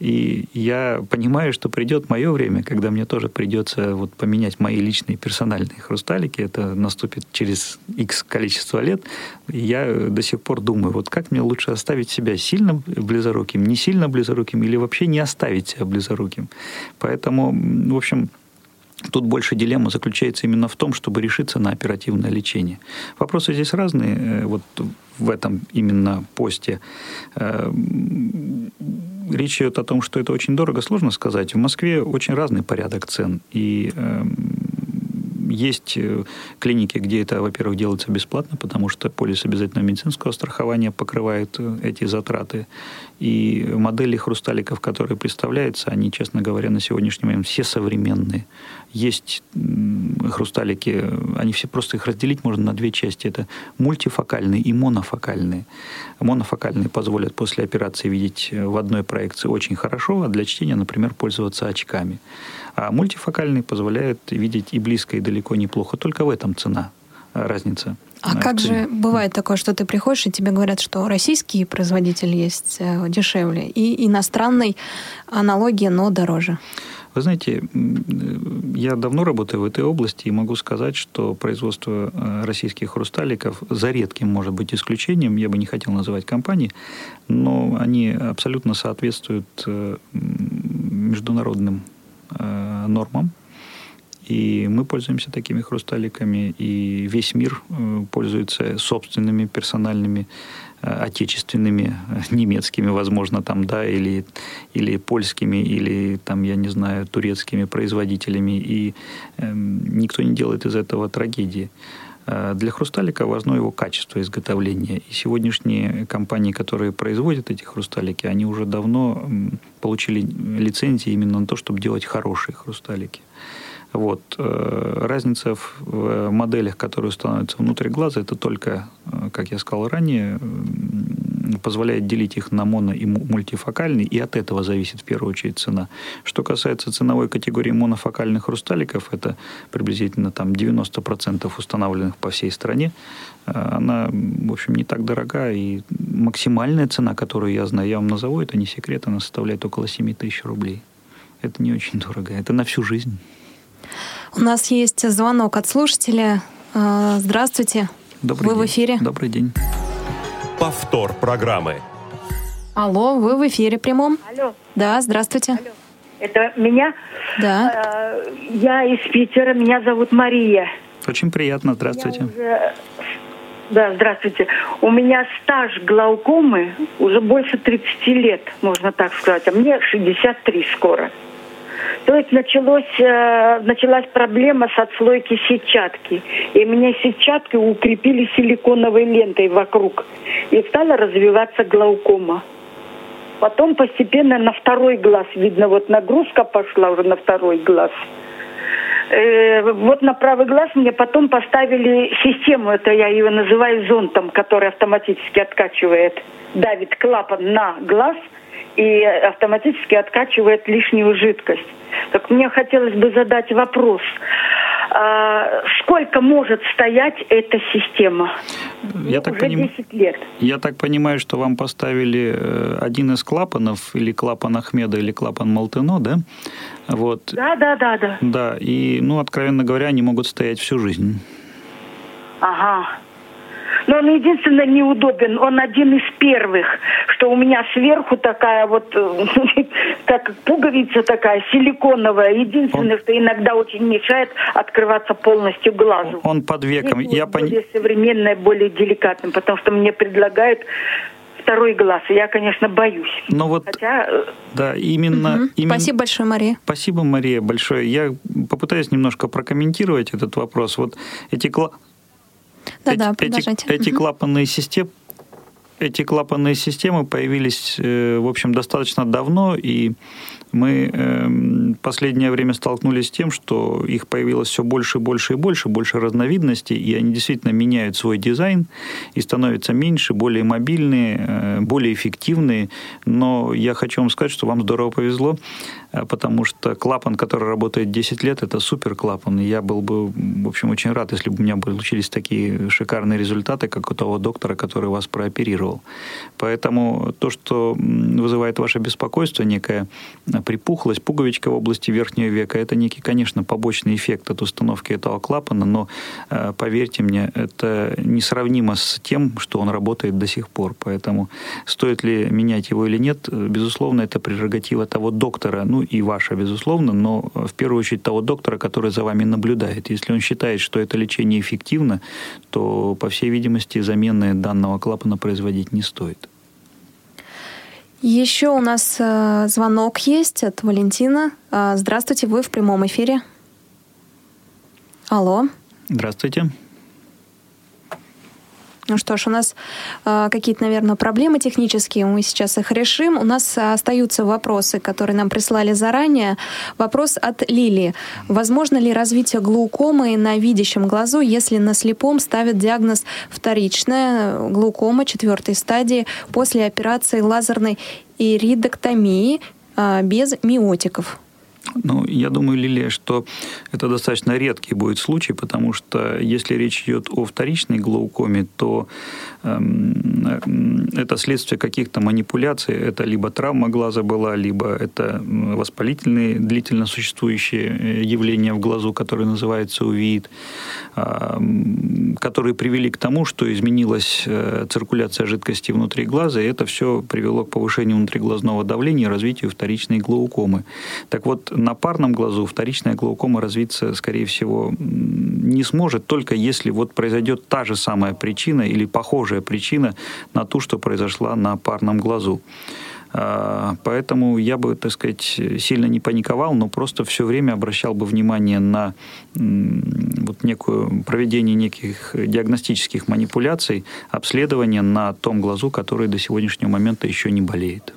И я понимаю, что придет мое время, когда мне тоже придется вот поменять мои личные персональные хрусталики. Это наступит через X количество лет. И я до сих пор думаю, вот как мне лучше оставить себя сильно близоруким, не сильно близоруким или вообще не оставить себя близоруким. Поэтому, в общем, Тут больше дилемма заключается именно в том, чтобы решиться на оперативное лечение. Вопросы здесь разные. Э, вот в этом именно посте. Э, речь идет о том, что это очень дорого, сложно сказать. В Москве очень разный порядок цен. И эм, есть э, клиники, где это, во-первых, делается бесплатно, потому что полис обязательного медицинского страхования покрывает эти затраты. И модели хрусталиков, которые представляются, они, честно говоря, на сегодняшний момент все современные. Есть хрусталики, они все просто их разделить можно на две части. Это мультифокальные и монофокальные. Монофокальные позволят после операции видеть в одной проекции очень хорошо, а для чтения, например, пользоваться очками. А мультифокальные позволяют видеть и близко, и далеко неплохо. Только в этом цена разница. А как же бывает такое, что ты приходишь, и тебе говорят, что российский производитель есть э, дешевле, и иностранной аналогии, но дороже? Вы знаете, я давно работаю в этой области и могу сказать, что производство э, российских хрусталиков, за редким, может быть, исключением, я бы не хотел называть компании, но они абсолютно соответствуют э, международным нормам, и мы пользуемся такими хрусталиками, и весь мир э, пользуется собственными персональными э, отечественными, э, немецкими, возможно, там, да, или, или польскими, или, там, я не знаю, турецкими производителями, и э, никто не делает из этого трагедии. Для хрусталика важно его качество изготовления. И сегодняшние компании, которые производят эти хрусталики, они уже давно получили лицензии именно на то, чтобы делать хорошие хрусталики. Вот. Э, разница в моделях, которые устанавливаются внутри глаза, это только, э, как я сказал ранее, позволяет делить их на моно и мультифокальный, и от этого зависит в первую очередь цена. Что касается ценовой категории монофокальных хрусталиков, это приблизительно там 90% установленных по всей стране, э, она, в общем, не так дорога, и максимальная цена, которую я знаю, я вам назову, это не секрет, она составляет около 7 тысяч рублей. Это не очень дорого, это на всю жизнь. У нас есть звонок от слушателя. А, здравствуйте. Добрый вы день. в эфире. Добрый день. Повтор программы. Алло, вы в эфире прямом? Алло. Да, здравствуйте. Алло. Это меня? Да. А, я из Питера, меня зовут Мария. Очень приятно, здравствуйте. Уже... Да, здравствуйте. У меня стаж глаукомы уже больше 30 лет, можно так сказать, а мне 63 скоро. То есть началось, э, началась проблема с отслойки сетчатки. И мне сетчатки укрепили силиконовой лентой вокруг. И стала развиваться глаукома. Потом постепенно на второй глаз, видно, вот нагрузка пошла уже на второй глаз. Э, вот на правый глаз мне потом поставили систему, это я ее называю зонтом, который автоматически откачивает, давит клапан на глаз – и автоматически откачивает лишнюю жидкость. Так мне хотелось бы задать вопрос. А сколько может стоять эта система? Я так, поним... 10 лет. Я так понимаю, что вам поставили э, один из клапанов, или клапан Ахмеда, или клапан Малтено, да? Вот. Да, да, да, да. Да, и, ну, откровенно говоря, они могут стоять всю жизнь. Ага. Но он единственно неудобен. Он один из первых, что у меня сверху такая вот, э, как пуговица такая, силиконовая. Единственное, он... что иногда очень мешает открываться полностью глазу. Он под веком. Я более пон... современное, более деликатным, потому что мне предлагают второй глаз. Я, конечно, боюсь. Но вот, Хотя... Э, да, именно, угу. именно... Спасибо большое, Мария. Спасибо, Мария, большое. Я попытаюсь немножко прокомментировать этот вопрос. Вот эти, кла... да, эти, да, эти, эти угу. клапанные системы эти клапанные системы появились, э, в общем, достаточно давно, и мы э, последнее время столкнулись с тем, что их появилось все больше и больше и больше, больше разновидностей, и они действительно меняют свой дизайн и становятся меньше, более мобильные, э, более эффективные. Но я хочу вам сказать, что вам здорово повезло, потому что клапан, который работает 10 лет, это супер клапан. Я был бы, в общем, очень рад, если бы у меня получились такие шикарные результаты, как у того доктора, который вас прооперировал. Поэтому то, что вызывает ваше беспокойство, некое припухлость, пуговичка в области верхнего века. Это некий, конечно, побочный эффект от установки этого клапана, но э, поверьте мне, это несравнимо с тем, что он работает до сих пор. Поэтому стоит ли менять его или нет, безусловно, это прерогатива того доктора, ну и ваша, безусловно, но в первую очередь того доктора, который за вами наблюдает. Если он считает, что это лечение эффективно, то, по всей видимости, замены данного клапана производить не стоит. Еще у нас э, звонок есть от Валентина. Э, здравствуйте, вы в прямом эфире. Алло. Здравствуйте. Ну что ж, у нас э, какие-то, наверное, проблемы технические, мы сейчас их решим. У нас остаются вопросы, которые нам прислали заранее. Вопрос от Лилии. Возможно ли развитие глаукомы на видящем глазу, если на слепом ставят диагноз вторичная глаукома четвертой стадии после операции лазерной иридоктомии э, без миотиков? Ну, я думаю, Лилия, что это достаточно редкий будет случай, потому что если речь идет о вторичной глаукоме, то Эм, это следствие каких-то манипуляций. Это либо травма глаза была, либо это воспалительные, длительно существующие э, явления в глазу, которые называются увид, которые привели к тому, что изменилась э, циркуляция жидкости внутри глаза, и это все привело к повышению внутриглазного давления и развитию вторичной глаукомы. Так вот, на парном глазу вторичная глаукома развиться, скорее всего, не сможет, только если вот произойдет та же самая причина или похожая причина на ту, что произошла на парном глазу. А, поэтому я бы, так сказать, сильно не паниковал, но просто все время обращал бы внимание на вот некую проведение неких диагностических манипуляций, обследование на том глазу, который до сегодняшнего момента еще не болеет.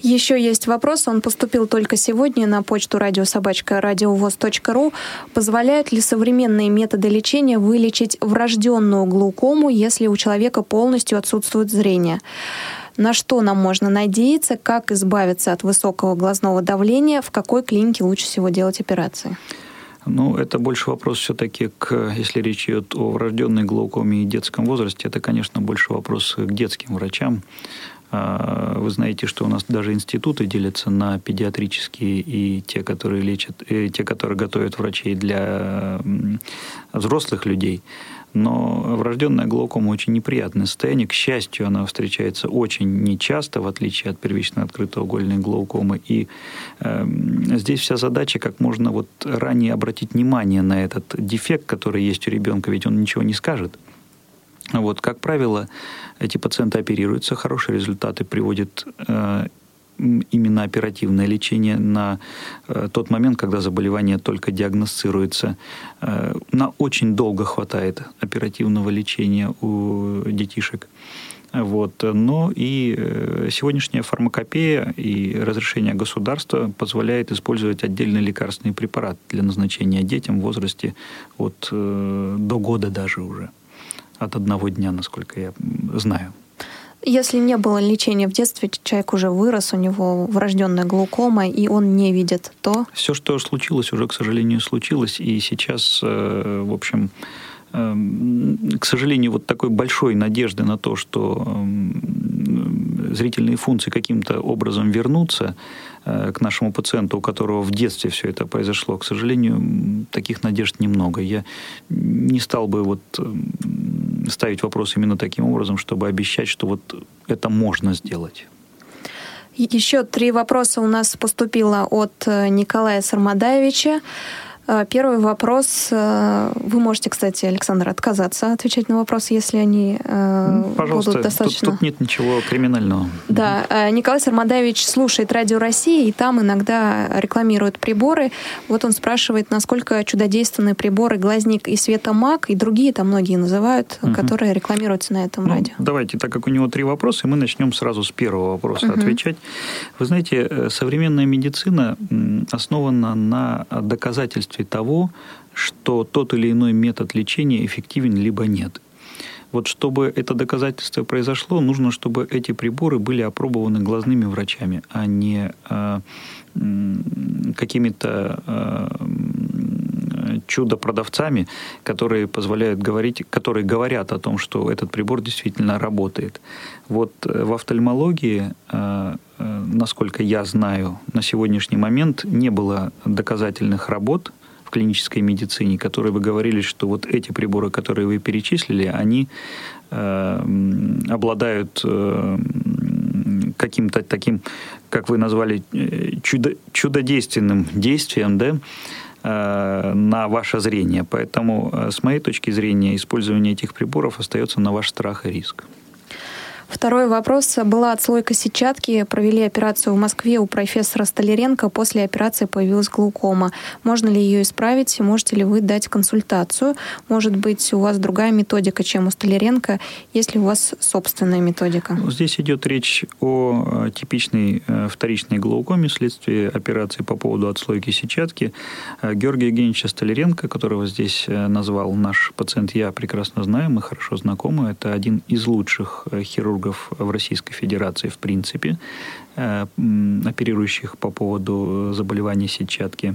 Еще есть вопрос, он поступил только сегодня на почту радиособачка радиовоз.ру. Позволяют ли современные методы лечения вылечить врожденную глаукому, если у человека полностью отсутствует зрение? На что нам можно надеяться? Как избавиться от высокого глазного давления? В какой клинике лучше всего делать операции? Ну, это больше вопрос все-таки к, если речь идет о врожденной глаукоме и детском возрасте, это, конечно, больше вопрос к детским врачам. А, вы знаете, что у нас даже институты делятся на педиатрические и те, которые лечат, и э, те, которые готовят врачей для взрослых людей. Но врожденная глаукома очень неприятное состояние. К счастью, она встречается очень нечасто, в отличие от первичной открытоугольной глаукомы. И э, здесь вся задача, как можно вот ранее обратить внимание на этот дефект, который есть у ребенка, ведь он ничего не скажет. Вот, как правило, эти пациенты оперируются, хорошие результаты приводят э, именно оперативное лечение на э, тот момент, когда заболевание только диагностируется. Э, на очень долго хватает оперативного лечения у детишек. Вот. Но и э, сегодняшняя фармакопея и разрешение государства позволяет использовать отдельный лекарственный препарат для назначения детям в возрасте от, до года даже уже от одного дня, насколько я знаю. Если не было лечения в детстве, человек уже вырос, у него врожденная глаукома, и он не видит, то... Все, что случилось, уже, к сожалению, случилось. И сейчас, э, в общем, эм, к сожалению, вот такой большой надежды на то, что эм, зрительные функции каким-то образом вернутся э, к нашему пациенту, у которого в детстве все это произошло, к сожалению, таких надежд немного. Я не стал бы вот эм, ставить вопрос именно таким образом, чтобы обещать, что вот это можно сделать. Еще три вопроса у нас поступило от э, Николая Сармадаевича. Э, первый вопрос. Э, вы можете, кстати, Александр, отказаться отвечать на вопросы, если они э, Пожалуйста, будут достаточно... Тут, тут нет ничего криминального. Да. Николай Сармадавич слушает Радио России, и там иногда рекламируют приборы. Вот он спрашивает, насколько чудодейственные приборы «Глазник» и «Светомаг» и другие, там многие называют, угу. которые рекламируются на этом ну, радио. Давайте, так как у него три вопроса, мы начнем сразу с первого вопроса угу. отвечать. Вы знаете, современная медицина основана на доказательстве следствие того, что тот или иной метод лечения эффективен либо нет. Вот чтобы это доказательство произошло, нужно, чтобы эти приборы были опробованы глазными врачами, а не э, какими-то э, чудо-продавцами, которые позволяют говорить, которые говорят о том, что этот прибор действительно работает. Вот э, в офтальмологии, э, э, насколько я знаю, на сегодняшний момент не было доказательных работ, в клинической медицине, которые бы говорили, что вот эти приборы, которые вы перечислили, они э, обладают э, каким-то таким, как вы назвали, э, чудо, чудодейственным действием, да, э, на ваше зрение. Поэтому, э, с моей точки зрения, использование этих приборов остается на ваш страх и риск. Второй вопрос. Была отслойка сетчатки. Провели операцию в Москве у профессора Столяренко. После операции появилась глаукома. Можно ли ее исправить? Можете ли вы дать консультацию? Может быть, у вас другая методика, чем у Столяренко? Есть ли у вас собственная методика? Ну, здесь идет речь о э, типичной э, вторичной глаукоме вследствие операции по поводу отслойки сетчатки. Э, Георгия Евгеньевича Столяренко, которого здесь назвал наш пациент, я прекрасно знаю, мы хорошо знакомы. Это один из лучших хирургов хирургов в Российской Федерации в принципе, э, оперирующих по поводу заболевания сетчатки.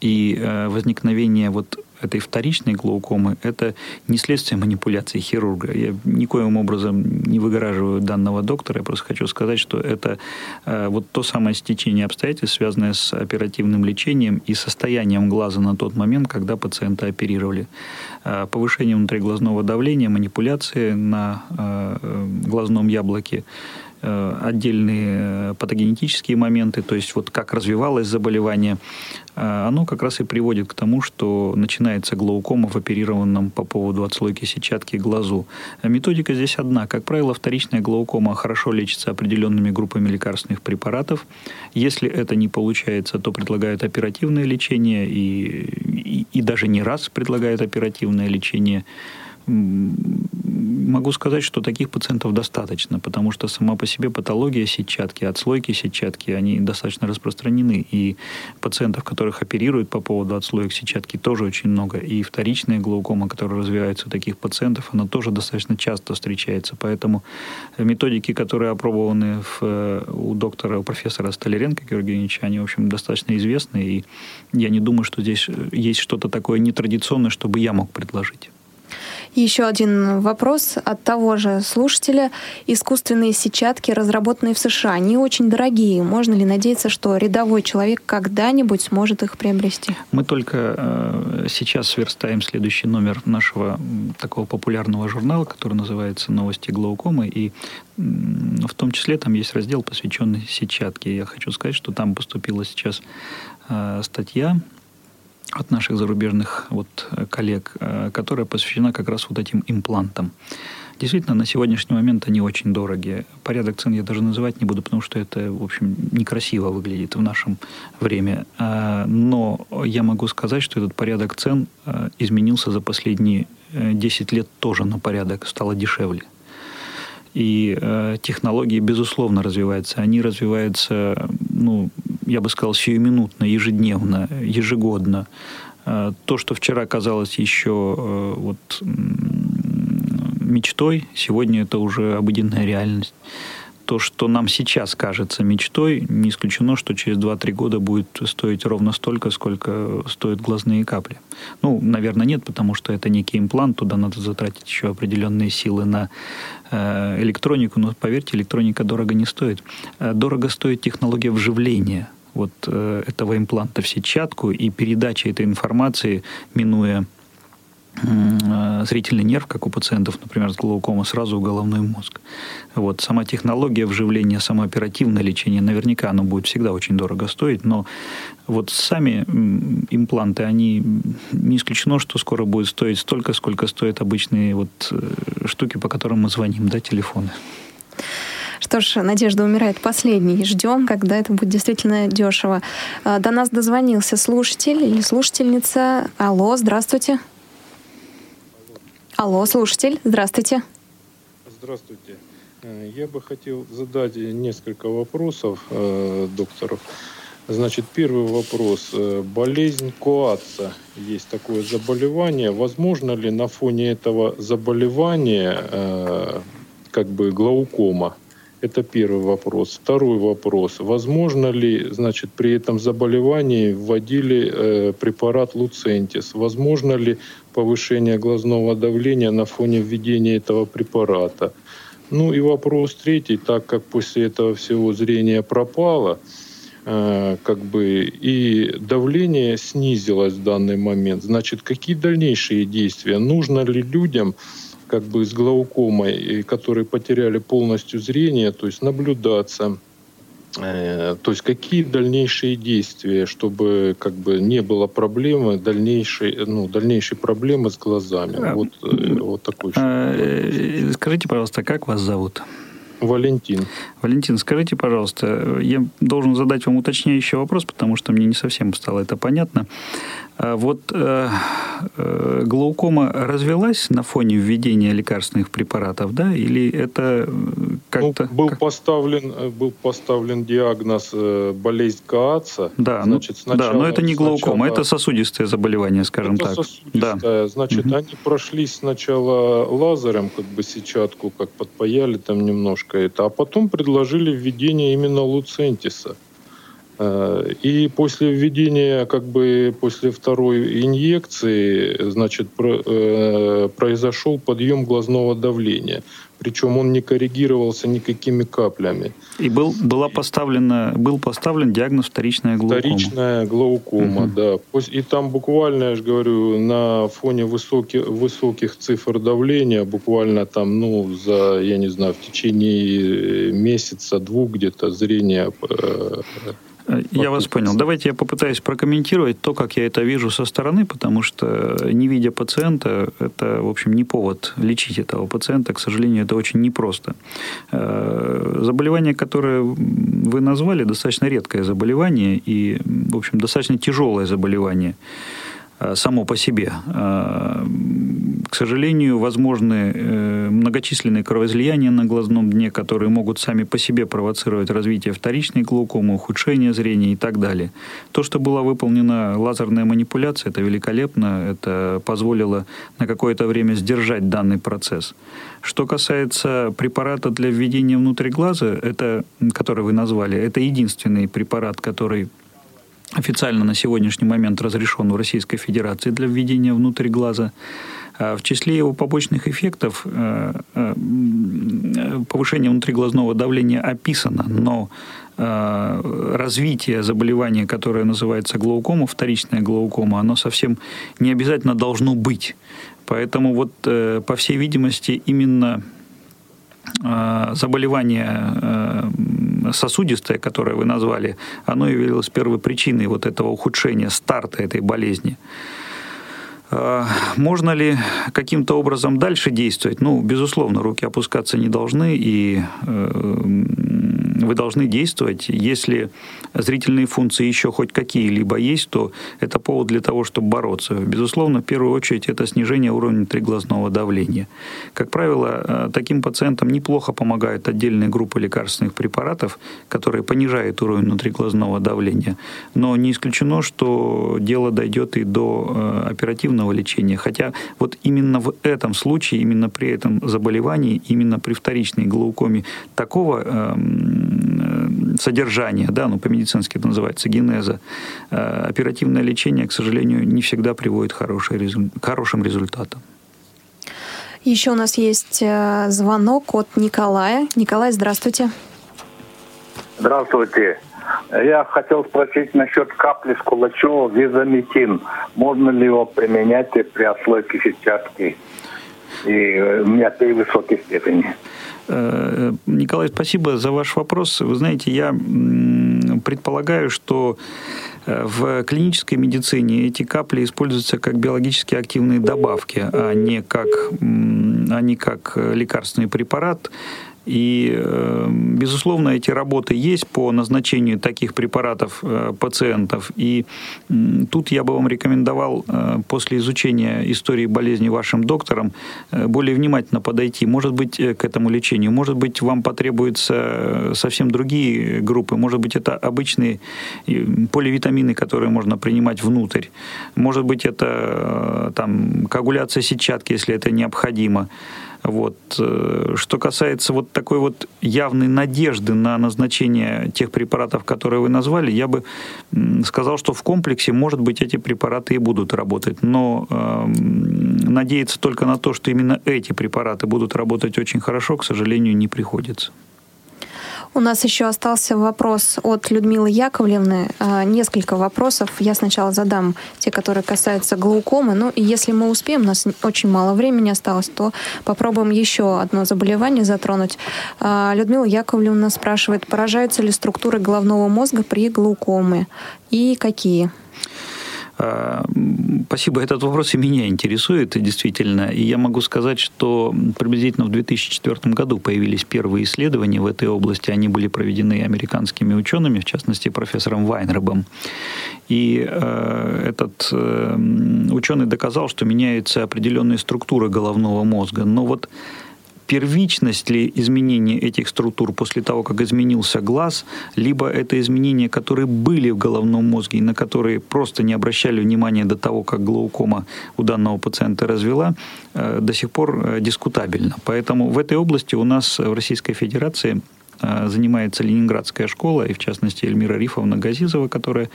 И э, возникновение вот этой вторичной глаукомы – это не следствие манипуляции хирурга. Я никоим образом не выгораживаю данного доктора, я просто хочу сказать, что это э, вот то самое стечение обстоятельств, связанное с оперативным лечением и состоянием глаза на тот момент, когда пациента оперировали. Э, повышение внутриглазного давления, манипуляции на э, глазном яблоке – Э, отдельные э, патогенетические моменты, то есть вот как развивалось заболевание, э, оно как раз и приводит к тому, что начинается глаукома в оперированном по поводу отслойки сетчатки глазу. Методика здесь одна. Как правило, вторичная глаукома хорошо лечится определенными группами лекарственных препаратов. Если это не получается, то предлагают оперативное лечение и, и, и даже не раз предлагают оперативное лечение могу сказать, что таких пациентов достаточно, потому что сама по себе патология сетчатки, отслойки сетчатки, они достаточно распространены. И пациентов, которых оперируют по поводу отслоек сетчатки, тоже очень много. И вторичная глаукома, которая развивается у таких пациентов, она тоже достаточно часто встречается. Поэтому методики, которые опробованы в, у доктора, у профессора Столяренко Георгия Евгеньевича, они, в общем, достаточно известны. И я не думаю, что здесь есть что-то такое нетрадиционное, чтобы я мог предложить. Еще один вопрос от того же слушателя. Искусственные сетчатки, разработанные в США, они очень дорогие. Можно ли надеяться, что рядовой человек когда-нибудь сможет их приобрести? Мы только э, сейчас сверстаем следующий номер нашего такого популярного журнала, который называется «Новости глаукомы». И в том числе там есть раздел, посвященный сетчатке. Я хочу сказать, что там поступила сейчас э, статья от наших зарубежных вот коллег, э, которая посвящена как раз вот этим имплантам. Действительно, на сегодняшний момент они очень дорогие. Порядок цен я даже называть не буду, потому что это, в общем, некрасиво выглядит в нашем время. А, но я могу сказать, что этот порядок цен э, изменился за последние 10 э, лет тоже на порядок, стало дешевле. И э, технологии, безусловно, развиваются. Они развиваются, ну, я бы сказал, сиюминутно, ежедневно, ежегодно. Э, то, что вчера казалось еще э, вот, мечтой, сегодня это уже обыденная реальность то, что нам сейчас кажется мечтой, не исключено, что через 2-3 года будет стоить ровно столько, сколько стоят глазные капли. Ну, наверное, нет, потому что это некий имплант, туда надо затратить еще определенные силы на э, электронику, но поверьте, электроника дорого не стоит. Э, дорого стоит технология вживления вот э, этого импланта в сетчатку и передача этой информации, минуя зрительный нерв, как у пациентов, например, с глаукома, сразу в головной мозг. Вот. Сама технология вживления, само оперативное лечение, наверняка оно будет всегда очень дорого стоить, но вот сами импланты, они не исключено, что скоро будет стоить столько, сколько стоят обычные вот э, штуки, по которым мы звоним, да, телефоны. Что ж, надежда умирает последней. Ждем, когда это будет действительно дешево. Э, до нас дозвонился слушатель или слушательница. Алло, здравствуйте. Алло, слушатель, здравствуйте. Здравствуйте. Э, я бы хотел задать несколько вопросов э, доктору. Значит, первый вопрос. Э, болезнь Коаца. Есть такое заболевание. Возможно ли на фоне этого заболевания э, как бы глаукома? Это первый вопрос. Второй вопрос. Возможно ли, значит, при этом заболевании вводили э, препарат Луцентис? Возможно ли повышение глазного давления на фоне введения этого препарата? Ну и вопрос третий. Так как после этого всего зрение пропало, э, как бы и давление снизилось в данный момент, значит, какие дальнейшие действия? Нужно ли людям как бы с глаукомой, которые потеряли полностью зрение, то есть наблюдаться, э, то есть какие дальнейшие действия, чтобы как бы не было проблемы дальнейшей, ну, дальнейшей проблемы с глазами. А, вот, э, вот такой. А, скажите, пожалуйста, как вас зовут? Валентин. Валентин, скажите, пожалуйста, я должен задать вам уточняющий вопрос, потому что мне не совсем стало это понятно. А вот э, э, глаукома развелась на фоне введения лекарственных препаратов, да, или это э, как-то... Ну, был, как... поставлен, был поставлен диагноз э, болезнь Кааца. Да, ну, значит, ну, сначала, да, но это не глаукома, сначала... это сосудистое заболевание, скажем это так. Сосудистое. Да. Значит, угу. они прошли сначала лазером, как бы сетчатку, как подпаяли там немножко это, а потом предложили введение именно луцентиса. Э, и после введения, как бы после второй инъекции, значит, э, произошел подъем глазного давления. Причем он не коррегировался никакими каплями. И был, была поставлена, был поставлен диагноз вторичная глаукома. Вторичная глаукома, угу. да. И там буквально, я же говорю, на фоне высоких, высоких цифр давления, буквально там, ну, за, я не знаю, в течение месяца, двух где-то зрение Э, я вас понял. Давайте я попытаюсь прокомментировать то, как я это вижу со стороны, потому что не видя пациента, это, в общем, не повод лечить этого пациента. К сожалению, это очень непросто. Э, заболевание, которое вы назвали, достаточно редкое заболевание и, в общем, достаточно тяжелое заболевание. Э, само по себе. Э, к сожалению, возможны э, многочисленные кровоизлияния на глазном дне, которые могут сами по себе провоцировать развитие вторичной глаукомы, ухудшение зрения и так далее. То, что была выполнена лазерная манипуляция, это великолепно, это позволило на какое-то время сдержать данный процесс. Что касается препарата для введения внутрь глаза, это, который вы назвали, это единственный препарат, который официально на сегодняшний момент разрешен в Российской Федерации для введения внутрь глаза. А в числе его побочных эффектов э, э, повышение внутриглазного давления описано, но э, развитие заболевания, которое называется глаукома, вторичная глаукома, оно совсем не обязательно должно быть. Поэтому вот, по всей видимости, именно заболевание сосудистое, которое вы назвали, оно явилось первой причиной вот этого ухудшения, старта этой болезни. А, можно ли каким-то образом дальше действовать? Ну, безусловно, руки опускаться не должны, и э, вы должны действовать. Если зрительные функции еще хоть какие-либо есть, то это повод для того, чтобы бороться. Безусловно, в первую очередь это снижение уровня триглазного давления. Как правило, э, таким пациентам неплохо помогают отдельные группы лекарственных препаратов, которые понижают уровень внутриглазного давления. Но не исключено, что дело дойдет и до э, оперативного лечения. Хотя вот именно в этом случае, именно при этом заболевании, именно при вторичной глаукоме такого эм, содержания, да, ну, по-медицински это называется генеза, э, оперативное лечение, к сожалению, не всегда приводит к хорошим результатам. Еще у нас есть э, звонок от Николая. Николай, здравствуйте. Здравствуйте. Я хотел спросить насчет капли с Кулачева визаметин. Можно ли его применять при отслойке сетчатки? И у меня три высокой степени. Э, Николай, спасибо за ваш вопрос. Вы знаете, я предполагаю, что э, в клинической медицине эти капли используются как биологически активные добавки, а не как, а не как лекарственный препарат. И, э, безусловно, эти работы есть по назначению таких препаратов э, пациентов. И тут я бы вам рекомендовал э, после изучения истории болезни вашим доктором более внимательно подойти, может быть, к этому лечению. Может быть, вам потребуются совсем другие группы. Может быть, это обычные поливитамины, которые можно принимать внутрь. Может быть, это там, коагуляция сетчатки, если это необходимо. Вот. Э, что касается вот такой вот явной надежды на назначение тех препаратов, которые вы назвали, я бы сказал, что в комплексе, может быть, эти препараты и будут работать. Но э, надеяться только на то, что именно эти препараты будут работать очень хорошо, к сожалению, не приходится. У нас еще остался вопрос от Людмилы Яковлевны. А, несколько вопросов. Я сначала задам те, которые касаются глаукомы. Ну и если мы успеем, у нас очень мало времени осталось, то попробуем еще одно заболевание затронуть. А, Людмила Яковлевна спрашивает, поражаются ли структуры головного мозга при глаукоме и какие? А, спасибо. Этот вопрос и меня интересует, действительно. И я могу сказать, что приблизительно в 2004 году появились первые исследования в этой области. Они были проведены американскими учеными, в частности, профессором Вайнребом. И э, этот э, ученый доказал, что меняются определенные структуры головного мозга. Но вот первичность ли изменения этих структур после того, как изменился глаз, либо это изменения, которые были в головном мозге и на которые просто не обращали внимания до того, как глаукома у данного пациента развела, э, до сих пор э, дискутабельно. Поэтому в этой области у нас в Российской Федерации занимается Ленинградская школа, и в частности Эльмира Рифовна Газизова, которая,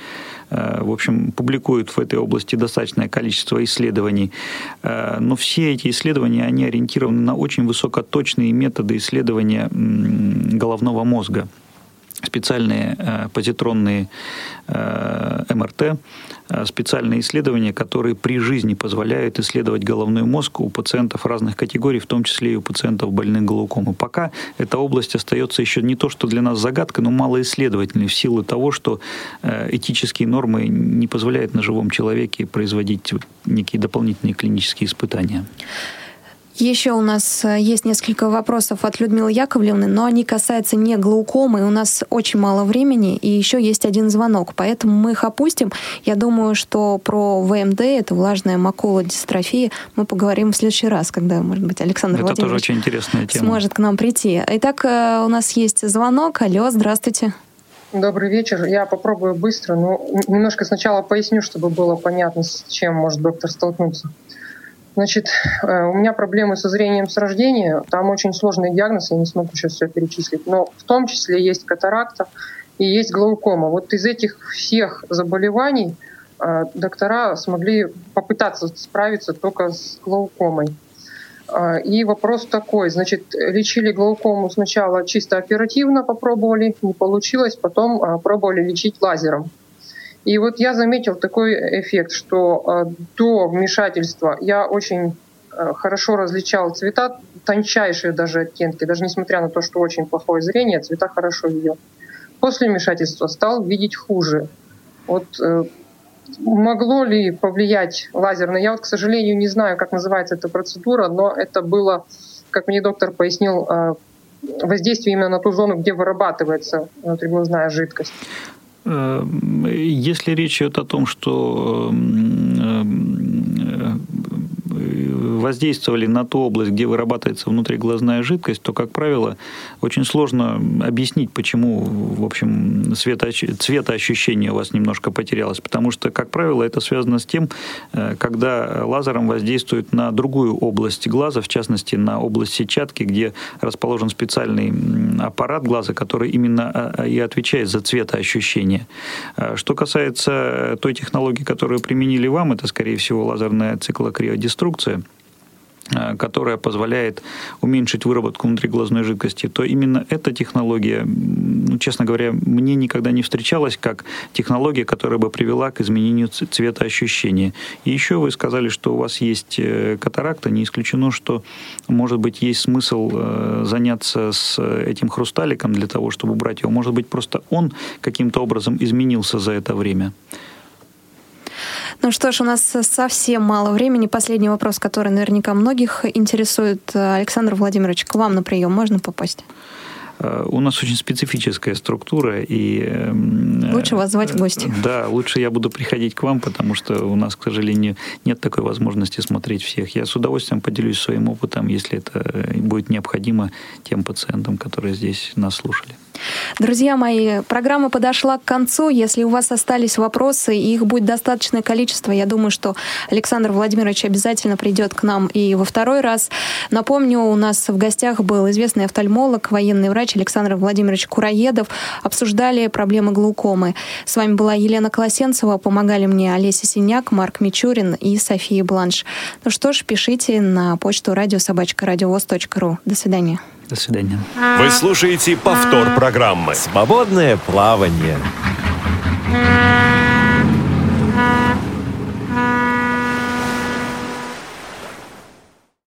э, в общем, публикует в этой области достаточное количество исследований. Э, но все эти исследования, они ориентированы на очень высокоточные методы исследования головного мозга специальные позитронные МРТ, специальные исследования, которые при жизни позволяют исследовать головной мозг у пациентов разных категорий, в том числе и у пациентов больных глаукомой. Пока эта область остается еще не то, что для нас загадка, но малоисследовательной в силу того, что этические нормы не позволяют на живом человеке производить некие дополнительные клинические испытания. Еще у нас э, есть несколько вопросов от Людмилы Яковлевны, но они касаются не глаукомы. У нас очень мало времени, и еще есть один звонок, поэтому мы их опустим. Я думаю, что про ВМД, это влажная макулодистрофия, мы поговорим в следующий раз, когда, может быть, Александр это Владимирович тоже очень интересная тема. сможет к нам прийти. Итак, э, у нас есть звонок. Алло, здравствуйте. Добрый вечер. Я попробую быстро, но немножко сначала поясню, чтобы было понятно, с чем может доктор столкнуться. Значит, э, у меня проблемы со зрением с рождения. Там очень сложный диагноз, я не смогу сейчас все перечислить. Но в том числе есть катаракта и есть глаукома. Вот из этих всех заболеваний э, доктора смогли попытаться справиться только с глаукомой. Э, и вопрос такой, значит, лечили глаукому сначала чисто оперативно попробовали, не получилось, потом пробовали лечить лазером. И вот я заметил такой эффект, что э, до вмешательства я очень э, хорошо различал цвета, тончайшие даже оттенки, даже несмотря на то, что очень плохое зрение, цвета хорошо видел. После вмешательства стал видеть хуже. Вот э, могло ли повлиять лазерное? Я вот, к сожалению, не знаю, как называется эта процедура, но это было, как мне доктор пояснил, воздействие именно на ту зону, где вырабатывается внутриглазная жидкость. Эм, если речь идет о том, что эм, эм, воздействовали на ту область, где вырабатывается внутриглазная жидкость, то, как правило, очень сложно объяснить, почему, в общем, цветоощущение у вас немножко потерялось. Потому что, как правило, это связано с тем, э, когда лазером воздействует на другую область глаза, в частности, на область сетчатки, где расположен специальный аппарат глаза, который именно а, а, и отвечает за цветоощущение. А что касается той технологии, которую применили вам, это, скорее всего, лазерная циклокриодеструкция – Э, которая позволяет уменьшить выработку внутриглазной жидкости, то именно эта технология, ну, честно говоря, мне никогда не встречалась как технология, которая бы привела к изменению цветоощущения. И еще вы сказали, что у вас есть э, катаракта. Не исключено, что, может быть, есть смысл э, заняться с этим хрусталиком для того, чтобы убрать его. Может быть, просто он каким-то образом изменился за это время. Ну что ж, у нас совсем мало времени. Последний вопрос, который наверняка многих интересует. Александр Владимирович, к вам на прием можно попасть? Э, у нас очень специфическая структура, и... Эм, лучше вас звать в гости. Да, лучше я буду приходить к вам, потому что у нас, к сожалению, нет такой возможности смотреть всех. Я с удовольствием поделюсь своим опытом, если это будет необходимо тем пациентам, которые здесь нас слушали. Друзья мои, программа подошла к концу. Если у вас остались вопросы, их будет достаточное количество, я думаю, что Александр Владимирович обязательно придет к нам и во второй раз. Напомню, у нас в гостях был известный офтальмолог, военный врач Александр Владимирович Кураедов. Обсуждали проблемы глаукомы. С вами была Елена Колосенцева. Помогали мне Олеся Синяк, Марк Мичурин и София Бланш. Ну что ж, пишите на почту радиособачка.радиовоз.ру. До свидания. До свидания. Вы слушаете повтор программы «Свободное плавание».